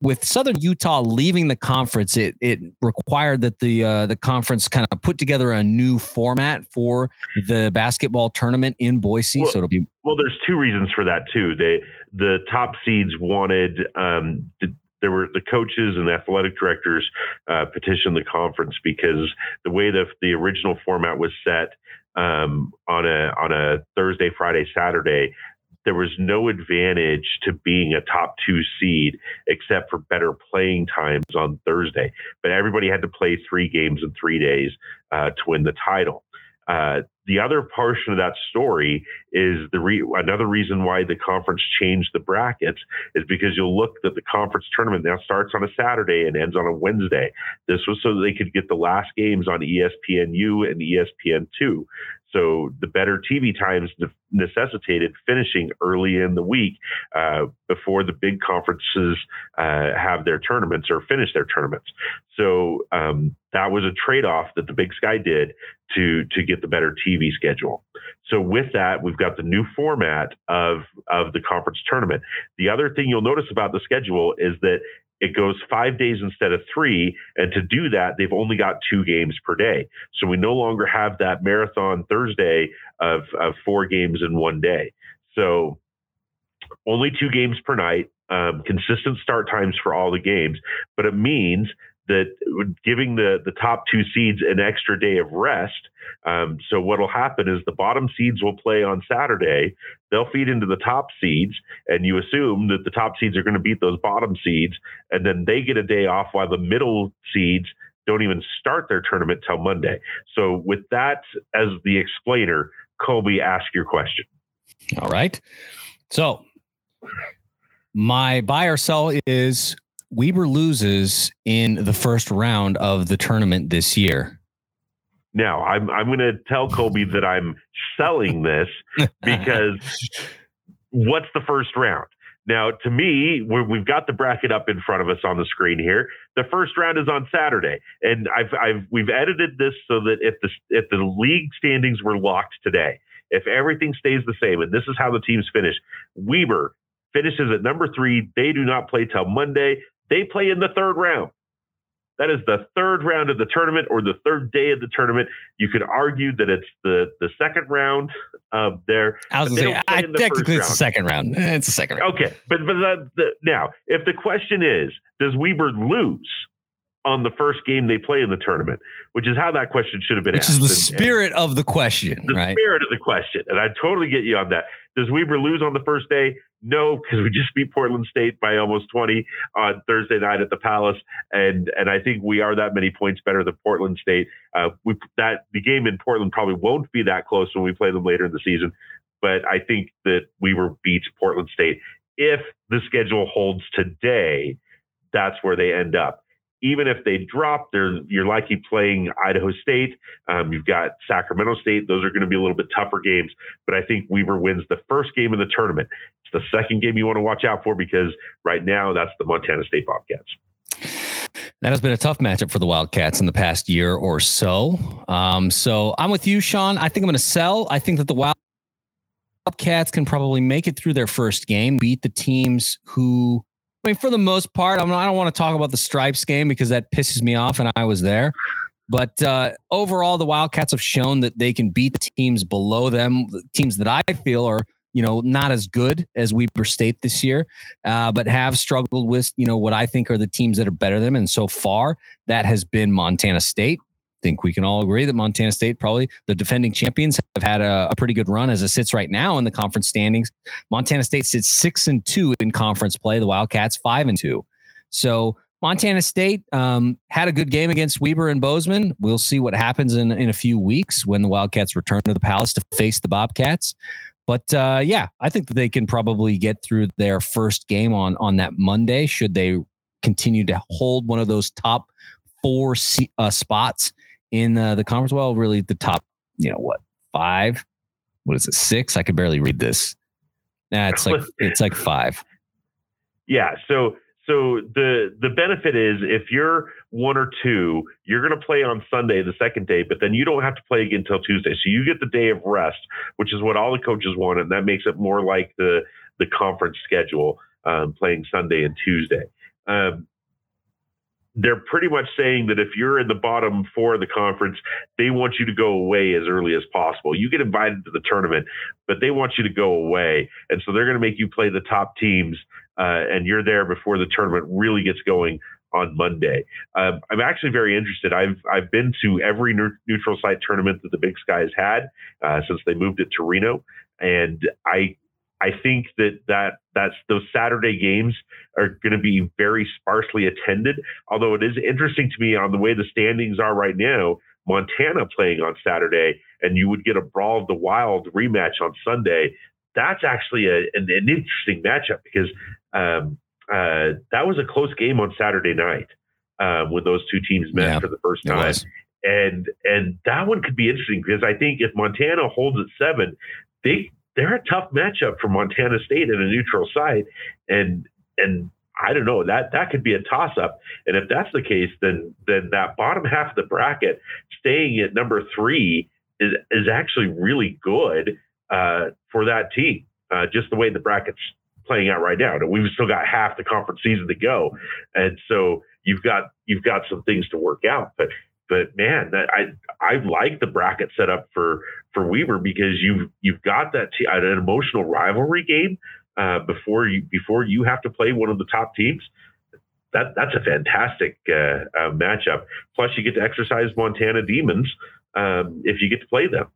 with Southern Utah leaving the conference, it it required that the uh, the conference kind of put together a new format for the basketball tournament in Boise. Well, so it'll be well. There's two reasons for that too. They the top seeds wanted um, there were the coaches and the athletic directors uh, petitioned the conference because the way the the original format was set um, on a on a Thursday, Friday, Saturday, there was no advantage to being a top two seed except for better playing times on Thursday. But everybody had to play three games in three days uh, to win the title. Uh, the other portion of that story is the re- another reason why the conference changed the brackets is because you'll look that the conference tournament now starts on a Saturday and ends on a Wednesday. This was so they could get the last games on ESPNU and ESPN2. So the better TV times necessitated finishing early in the week uh, before the big conferences uh, have their tournaments or finish their tournaments. So um, that was a trade-off that the Big Sky did to to get the better TV schedule. So with that, we've got the new format of of the conference tournament. The other thing you'll notice about the schedule is that it goes five days instead of three. And to do that, they've only got two games per day. So we no longer have that marathon Thursday of, of four games in one day. So only two games per night, um, consistent start times for all the games. But it means that giving the the top two seeds an extra day of rest. Um, so what will happen is the bottom seeds will play on Saturday. They'll feed into the top seeds, and you assume that the top seeds are going to beat those bottom seeds, and then they get a day off while the middle seeds don't even start their tournament till Monday. So with that as the explainer, Colby, ask your question. All right. So my buy or sell is Weber loses in the first round of the tournament this year. Now, I'm I'm going to tell Colby that I'm selling this because what's the first round? Now, to me, we've got the bracket up in front of us on the screen here. The first round is on Saturday, and I've, I've we've edited this so that if the if the league standings were locked today, if everything stays the same, and this is how the teams finish, Weber finishes at number three. They do not play till Monday. They play in the third round. That is the third round of the tournament or the third day of the tournament. You could argue that it's the the second round of there. I was going to say, I, technically it's the second round. It's the second round. Okay, but but the, the, now if the question is, does Weber lose on the first game they play in the tournament? Which is how that question should have been. Which asked. is the spirit and, of the question, the right? spirit of the question, and I totally get you on that. Does Weber lose on the first day? No, because we just beat Portland State by almost 20 on Thursday night at the Palace, and and I think we are that many points better than Portland State. Uh, we that the game in Portland probably won't be that close when we play them later in the season, but I think that we were beat Portland State. If the schedule holds today, that's where they end up even if they drop, they're, you're likely playing Idaho State. Um, you've got Sacramento State. Those are going to be a little bit tougher games. But I think Weber wins the first game of the tournament. It's the second game you want to watch out for because right now that's the Montana State Bobcats. That has been a tough matchup for the Wildcats in the past year or so. Um, so I'm with you, Sean. I think I'm going to sell. I think that the Wildcats can probably make it through their first game, beat the teams who I mean, for the most part, I'm, I don't want to talk about the Stripes game because that pisses me off, and I was there. But uh, overall, the Wildcats have shown that they can beat teams below them, teams that I feel are you know not as good as Weber State this year, uh, but have struggled with you know what I think are the teams that are better than them. And so far, that has been Montana State, think we can all agree that Montana State, probably the defending champions, have had a, a, pretty good run as it sits right now in the conference standings. Montana State sits six and two in conference play. The Wildcats five and two. So Montana State um, had a good game against Weber and Bozeman. We'll see what happens in in a few weeks when the Wildcats return to the Palace to face the Bobcats. But uh, yeah, I think that they can probably get through their first game on on that Monday. Should they continue to hold one of those top four uh, spots in uh, the conference. Well, really, the top, you know, what five? What is it? Six? I can barely read this. Nah, it's like it's like five. Yeah. So so the the benefit is if you're one or two, you're going to play on Sunday, the second day, but then you don't have to play again until Tuesday. So you get the day of rest, which is what all the coaches want, and that makes it more like the the conference schedule, um, playing Sunday and Tuesday. Um, they're pretty much saying that if you're in the bottom four of the conference, they want you to go away as early as possible. You get invited to the tournament, but they want you to go away, and so they're going to make you play the top teams, uh, and you're there before the tournament really gets going on Monday. Um, I'm actually very interested. I've I've been to every neutral site tournament that the Big Sky has had uh, since they moved it to Reno, and I I think that that that's those Saturday games are going to be very sparsely attended. Although it is interesting to me on the way the standings are right now. Montana playing on Saturday, and you would get a Brawl of the Wild rematch on Sunday. That's actually a, an, an interesting matchup because um, uh, that was a close game on Saturday night um, when those two teams met yeah, for the first time. And and that one could be interesting because I think if Montana holds at seven, they they're a tough matchup for Montana State in a neutral site, and and I don't know that that could be a toss up. And if that's the case, then then that bottom half of the bracket, staying at number three, is is actually really good uh, for that team. Uh, just the way the bracket's playing out right now. And we've still got half the conference season to go, and so you've got you've got some things to work out. But but man, that, I I like the bracket setup for for Weber because you've you've got that t- an emotional rivalry game uh, before you before you have to play one of the top teams. That that's a fantastic uh, uh, matchup. Plus, you get to exercise Montana Demons um, if you get to play them.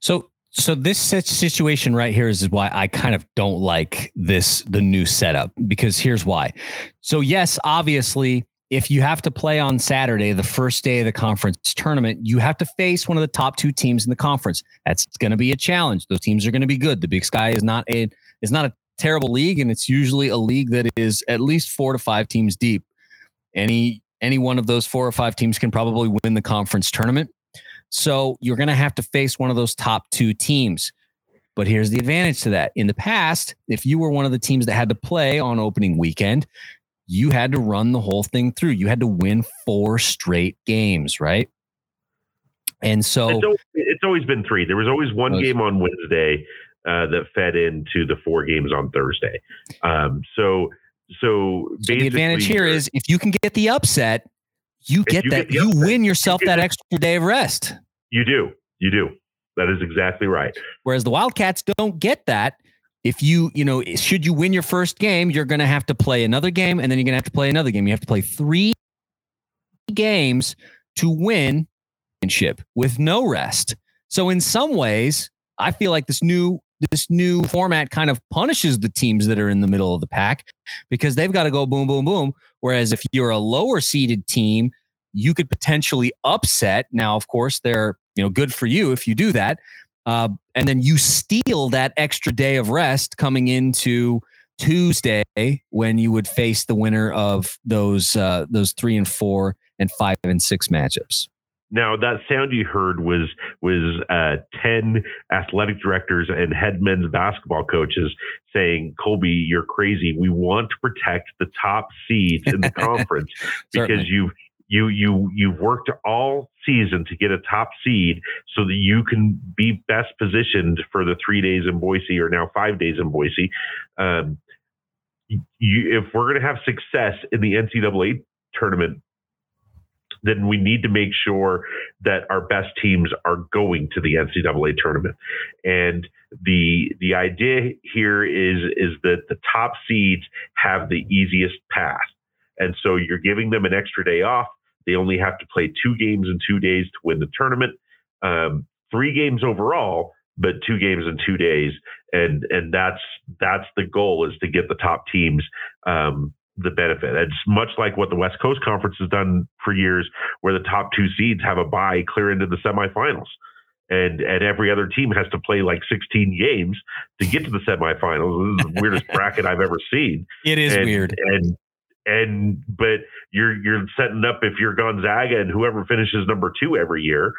So so this situation right here is why I kind of don't like this the new setup because here's why. So yes, obviously if you have to play on Saturday, the first day of the conference tournament, you have to face one of the top two teams in the conference. That's going to be a challenge. Those teams are going to be good. The Big Sky is not a is not a terrible league, and it's usually a league that is at least four to five teams deep. Any any one of those four or five teams can probably win the conference tournament. So you're going to have to face one of those top two teams. But here's the advantage to that. In the past, if you were one of the teams that had to play on opening weekend, you had to run the whole thing through. You had to win four straight games, right? And so it's always, it's always been three. There was always one was, game on Wednesday uh, that fed into the four games on Thursday. Um, so, so, so the advantage here is if you can get the upset, you get you that. Get you upset, win yourself you that extra day of rest. You do. You do. That is exactly right. Whereas the Wildcats don't get that if you, you know, should you win your first game, you're going to have to play another game and then you're going to have to play another game. You have to play three games to win ship with no rest. So in some ways, I feel like this new this new format kind of punishes the teams that are in the middle of the pack because they've got to go boom boom boom whereas if you're a lower seeded team, you could potentially upset. Now, of course, they're, you know, good for you if you do that, uh, and then you steal that extra day of rest coming into Tuesday when you would face the winner of those uh, those three and four and five and six matchups. Now that sound you heard was was uh, ten athletic directors and head men's basketball coaches saying, "Colby, you're crazy. We want to protect the top seeds in the conference because you've you you you've worked all season to get a top seed so that you can be best positioned for the three days in Boise or now five days in Boise. Um, you, if we're going to have success in the NCAA tournament, then we need to make sure that our best teams are going to the NCAA tournament. And the the idea here is is that the top seeds have the easiest path. And so you're giving them an extra day off. They only have to play two games in two days to win the tournament. Um, three games overall, but two games in two days, and and that's that's the goal is to get the top teams um, the benefit. It's much like what the West Coast Conference has done for years, where the top two seeds have a bye clear into the semifinals. And and every other team has to play like 16 games to get to the semifinals. This is the weirdest bracket I've ever seen. It is and, weird. And and but you're you're setting up if you're Gonzaga and whoever finishes number two every year,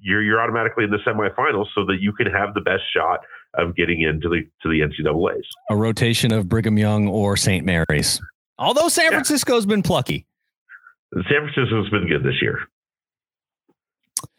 you're you're automatically in the semifinals so that you can have the best shot of getting into the to the NCAA's. A rotation of Brigham Young or St. Mary's. Although San Francisco's yeah. been plucky. San Francisco's been good this year.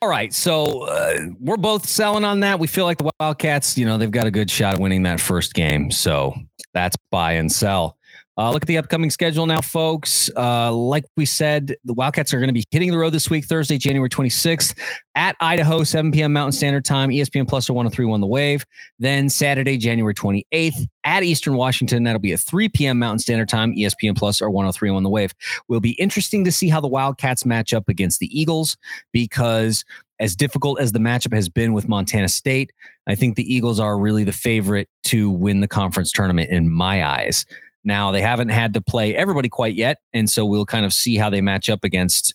All right, so uh, we're both selling on that. We feel like the Wildcats, you know, they've got a good shot at winning that first game. So that's buy and sell. Uh, look at the upcoming schedule now, folks. Uh, like we said, the Wildcats are going to be hitting the road this week, Thursday, January 26th at Idaho, 7 p.m. Mountain Standard Time, ESPN Plus or 1031 The Wave. Then Saturday, January 28th at Eastern Washington. That'll be at 3 p.m. Mountain Standard Time, ESPN Plus or 1031 The Wave. Will be interesting to see how the Wildcats match up against the Eagles because as difficult as the matchup has been with Montana State, I think the Eagles are really the favorite to win the conference tournament in my eyes. Now, they haven't had to play everybody quite yet. And so we'll kind of see how they match up against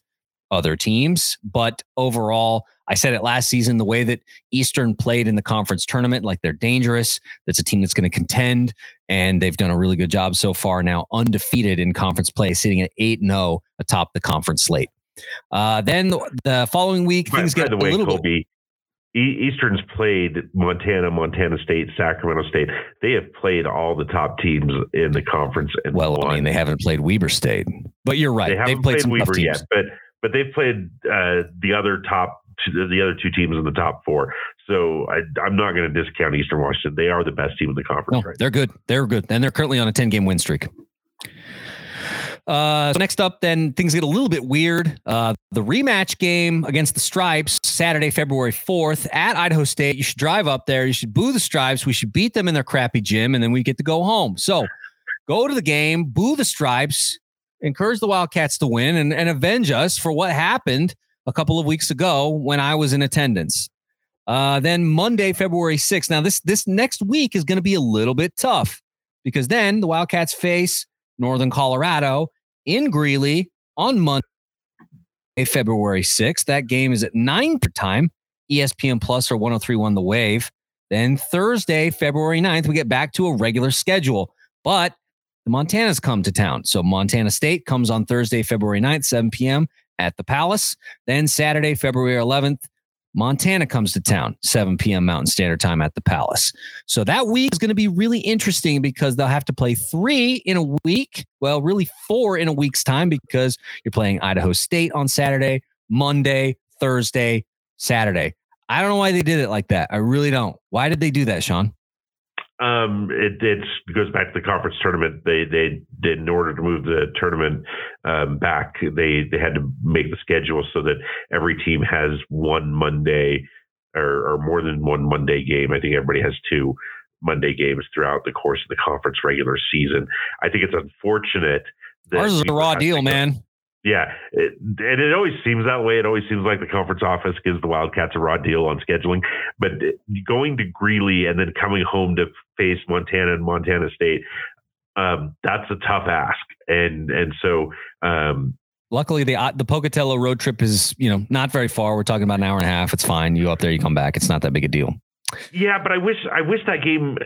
other teams. But overall, I said it last season the way that Eastern played in the conference tournament, like they're dangerous. That's a team that's going to contend. And they've done a really good job so far now, undefeated in conference play, sitting at 8 0 atop the conference slate. Uh, then the, the, following week, things by, get by the way, a little Colby, bit. Eastern's played Montana, Montana State, Sacramento State. They have played all the top teams in the conference. And well, won. I mean, they haven't played Weber State, but you're right. They haven't played, played Weber yet, but but they've played uh, the other top the other two teams in the top four. So I, am not going to discount Eastern Washington. They are the best team in the conference. No, right they're good. They're good, and they're currently on a 10 game win streak. Uh, so next up, then things get a little bit weird. Uh, the rematch game against the Stripes, Saturday, February 4th at Idaho State. You should drive up there. You should boo the Stripes. We should beat them in their crappy gym, and then we get to go home. So go to the game, boo the Stripes, encourage the Wildcats to win, and, and avenge us for what happened a couple of weeks ago when I was in attendance. Uh, then Monday, February 6th. Now, this this next week is going to be a little bit tough because then the Wildcats face Northern Colorado in Greeley on Monday, February 6th. That game is at 9 per time, ESPN Plus or 1031 The Wave. Then Thursday, February 9th, we get back to a regular schedule. But the Montanas come to town. So Montana State comes on Thursday, February 9th, 7 p.m. at the Palace. Then Saturday, February 11th, Montana comes to town, 7 p.m. Mountain Standard Time at the Palace. So that week is going to be really interesting because they'll have to play three in a week. Well, really four in a week's time because you're playing Idaho State on Saturday, Monday, Thursday, Saturday. I don't know why they did it like that. I really don't. Why did they do that, Sean? Um, it, it goes back to the conference tournament. They they did in order to move the tournament um, back. They they had to make the schedule so that every team has one Monday or, or more than one Monday game. I think everybody has two Monday games throughout the course of the conference regular season. I think it's unfortunate. That Ours is a raw deal, man. Yeah, it, and it always seems that way. It always seems like the conference office gives the Wildcats a raw deal on scheduling. But going to Greeley and then coming home to face Montana and Montana State, um, that's a tough ask. And and so um, Luckily, the uh, the Pocatello road trip is you know not very far. We're talking about an hour and a half. It's fine. You go up there, you come back. It's not that big a deal. Yeah, but I wish I wish that game.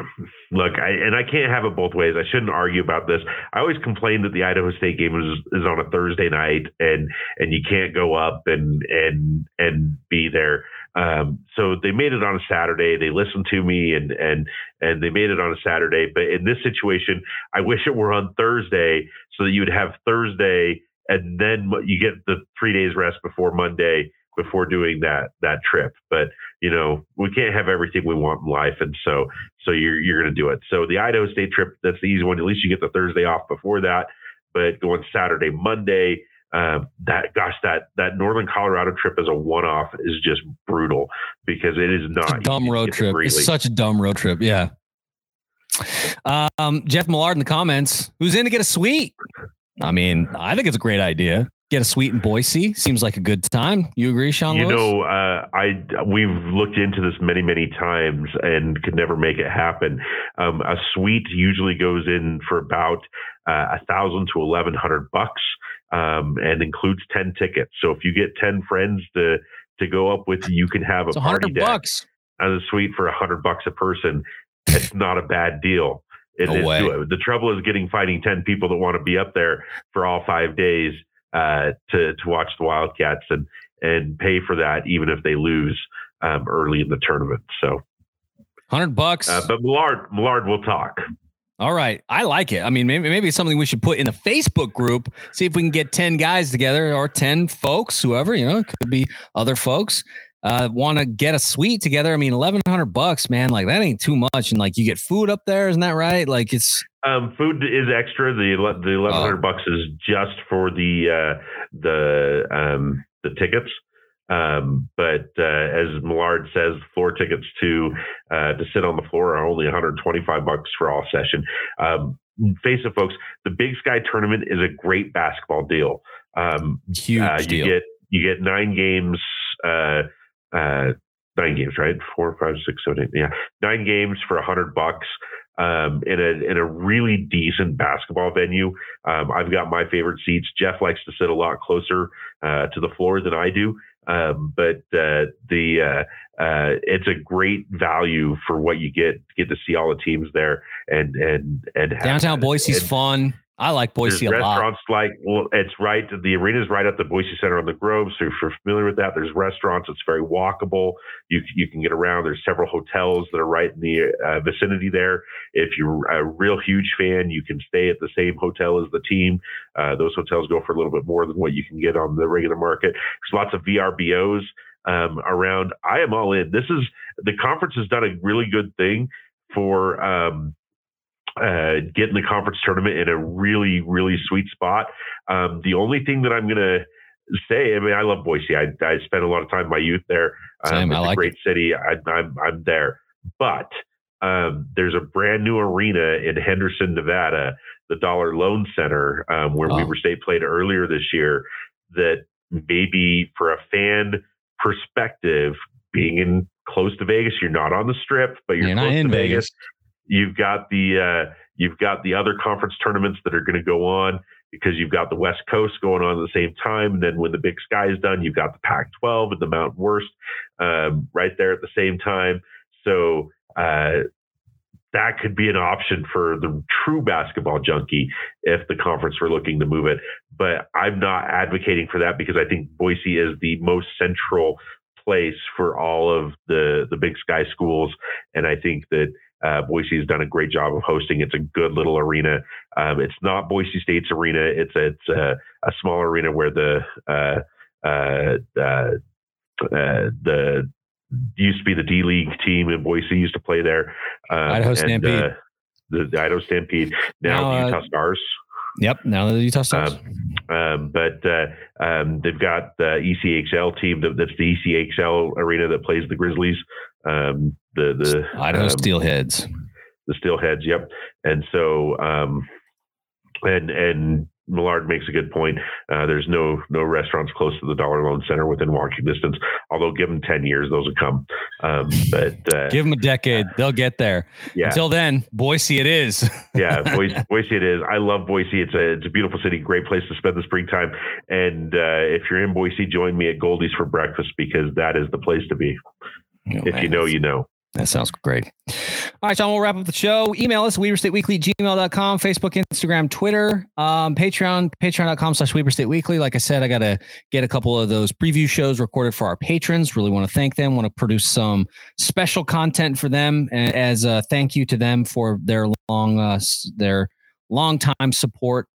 Look, I, and I can't have it both ways. I shouldn't argue about this. I always complain that the Idaho State game is is on a Thursday night, and and you can't go up and and and be there. Um, so they made it on a Saturday. They listened to me, and and and they made it on a Saturday. But in this situation, I wish it were on Thursday, so that you would have Thursday, and then you get the three days rest before Monday before doing that that trip. But you know, we can't have everything we want in life, and so so you're you're going to do it. So the Idaho State trip, that's the easy one. At least you get the Thursday off before that. But going Saturday, Monday, um, that gosh, that that Northern Colorado trip as a one-off is just brutal because it is not dumb road trip. It's such a dumb road trip. Yeah. Um, Jeff Millard in the comments, who's in to get a suite? I mean, I think it's a great idea get a suite in Boise. Seems like a good time. You agree, Sean? You Lewis? know, uh, I we've looked into this many, many times and could never make it happen. Um, a suite usually goes in for about uh, a thousand to eleven hundred bucks, um, and includes ten tickets. So if you get ten friends to to go up with, you can have a party deck bucks. as a suite for a hundred bucks a person. It's not a bad deal. It no way. The trouble is getting finding ten people that want to be up there for all five days uh, to to watch the Wildcats and and pay for that even if they lose um, early in the tournament. So, hundred bucks. Uh, but Millard Millard will talk. All right. I like it. I mean, maybe, maybe it's something we should put in the Facebook group. See if we can get 10 guys together or 10 folks, whoever, you know, it could be other folks. Uh, want to get a suite together. I mean, 1100 bucks, man. Like that ain't too much. And like you get food up there. Isn't that right? Like it's, um, food is extra. The, the 1100 uh, bucks is just for the, uh, the, um, the tickets. Um, but uh, as Millard says, floor tickets to uh, to sit on the floor are only 125 bucks for all session. Um, face it, folks, the Big Sky tournament is a great basketball deal. Um, Huge uh, you deal. get you get nine games. Uh, nine games, right? Four, five, six, seven, eight. Yeah, nine games for a hundred bucks um, in a in a really decent basketball venue. Um, I've got my favorite seats. Jeff likes to sit a lot closer uh, to the floor than I do. Um, but uh, the uh, uh, it's a great value for what you get. Get to see all the teams there, and and and downtown Boise's and, fun. I like Boise a restaurants lot. like well, it's right. The arena is right at the Boise Center on the Grove, so if you're familiar with that, there's restaurants. It's very walkable. You you can get around. There's several hotels that are right in the uh, vicinity there. If you're a real huge fan, you can stay at the same hotel as the team. Uh, those hotels go for a little bit more than what you can get on the regular market. There's lots of VRBOs um, around. I am all in. This is the conference has done a really good thing for. Um, uh, get in the conference tournament in a really, really sweet spot. Um, the only thing that I'm going to say, I mean, I love Boise. I, I spent a lot of time in my youth there. Um, it's I like a great it. city. I, am I'm, I'm there, but um, there's a brand new arena in Henderson, Nevada, the Dollar Loan Center, um, where oh. Weber State played earlier this year. That maybe for a fan perspective, being in close to Vegas, you're not on the Strip, but you're, you're close in to Vegas. Vegas You've got the uh, you've got the other conference tournaments that are going to go on because you've got the West Coast going on at the same time. And then when the Big Sky is done, you've got the Pac-12 and the Mountain West um, right there at the same time. So uh, that could be an option for the true basketball junkie if the conference were looking to move it. But I'm not advocating for that because I think Boise is the most central place for all of the the Big Sky schools, and I think that uh, Boise has done a great job of hosting. It's a good little arena. Um, it's not Boise State's arena. It's a, it's a, a small arena where the uh, uh, uh, uh the used to be the D League team in Boise used to play there. Um, Idaho and, Stampede. Uh, the, Idaho Stampede. Now, now the Utah Stars. Yep. Now the Utah Stars. Um, um, but um, they've got the ECHL team. That's the ECHL arena that plays the Grizzlies um, the the Idaho um, Steelheads, the Steelheads. Yep. And so, um, and and Millard makes a good point. Uh, there's no no restaurants close to the Dollar Loan Center within walking distance. Although, give them ten years, those will come. Um, but uh, give them a decade, they'll get there. Yeah. Until then, Boise it is. yeah, Boise, Boise it is. I love Boise. It's a it's a beautiful city, great place to spend the springtime. And uh, if you're in Boise, join me at Goldy's for breakfast because that is the place to be. Oh, if man. you know, you know. That sounds great. All right, John, we'll wrap up the show. Email us, WeberStateWeekly, gmail.com, Facebook, Instagram, Twitter, um, Patreon, patreon.com slash WeberStateWeekly. Like I said, I got to get a couple of those preview shows recorded for our patrons. Really want to thank them. Want to produce some special content for them as a thank you to them for their long, uh, their long time support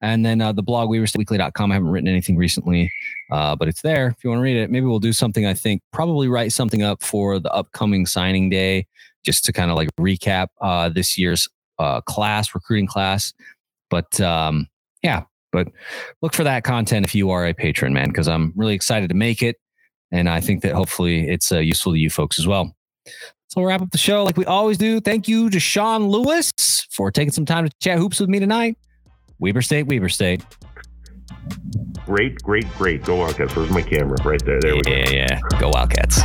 and then uh, the blog, weberstateweekly.com. I haven't written anything recently, uh, but it's there if you want to read it. Maybe we'll do something, I think, probably write something up for the upcoming signing day, just to kind of like recap uh, this year's uh, class, recruiting class. But um, yeah, but look for that content if you are a patron, man, because I'm really excited to make it. And I think that hopefully it's uh, useful to you folks as well. So we'll wrap up the show like we always do. Thank you to Sean Lewis for taking some time to chat hoops with me tonight. Weber State, Weber State. Great, great, great. Go Wildcats. Where's my camera? Right there. There yeah, we go. Yeah, yeah. Go Wildcats.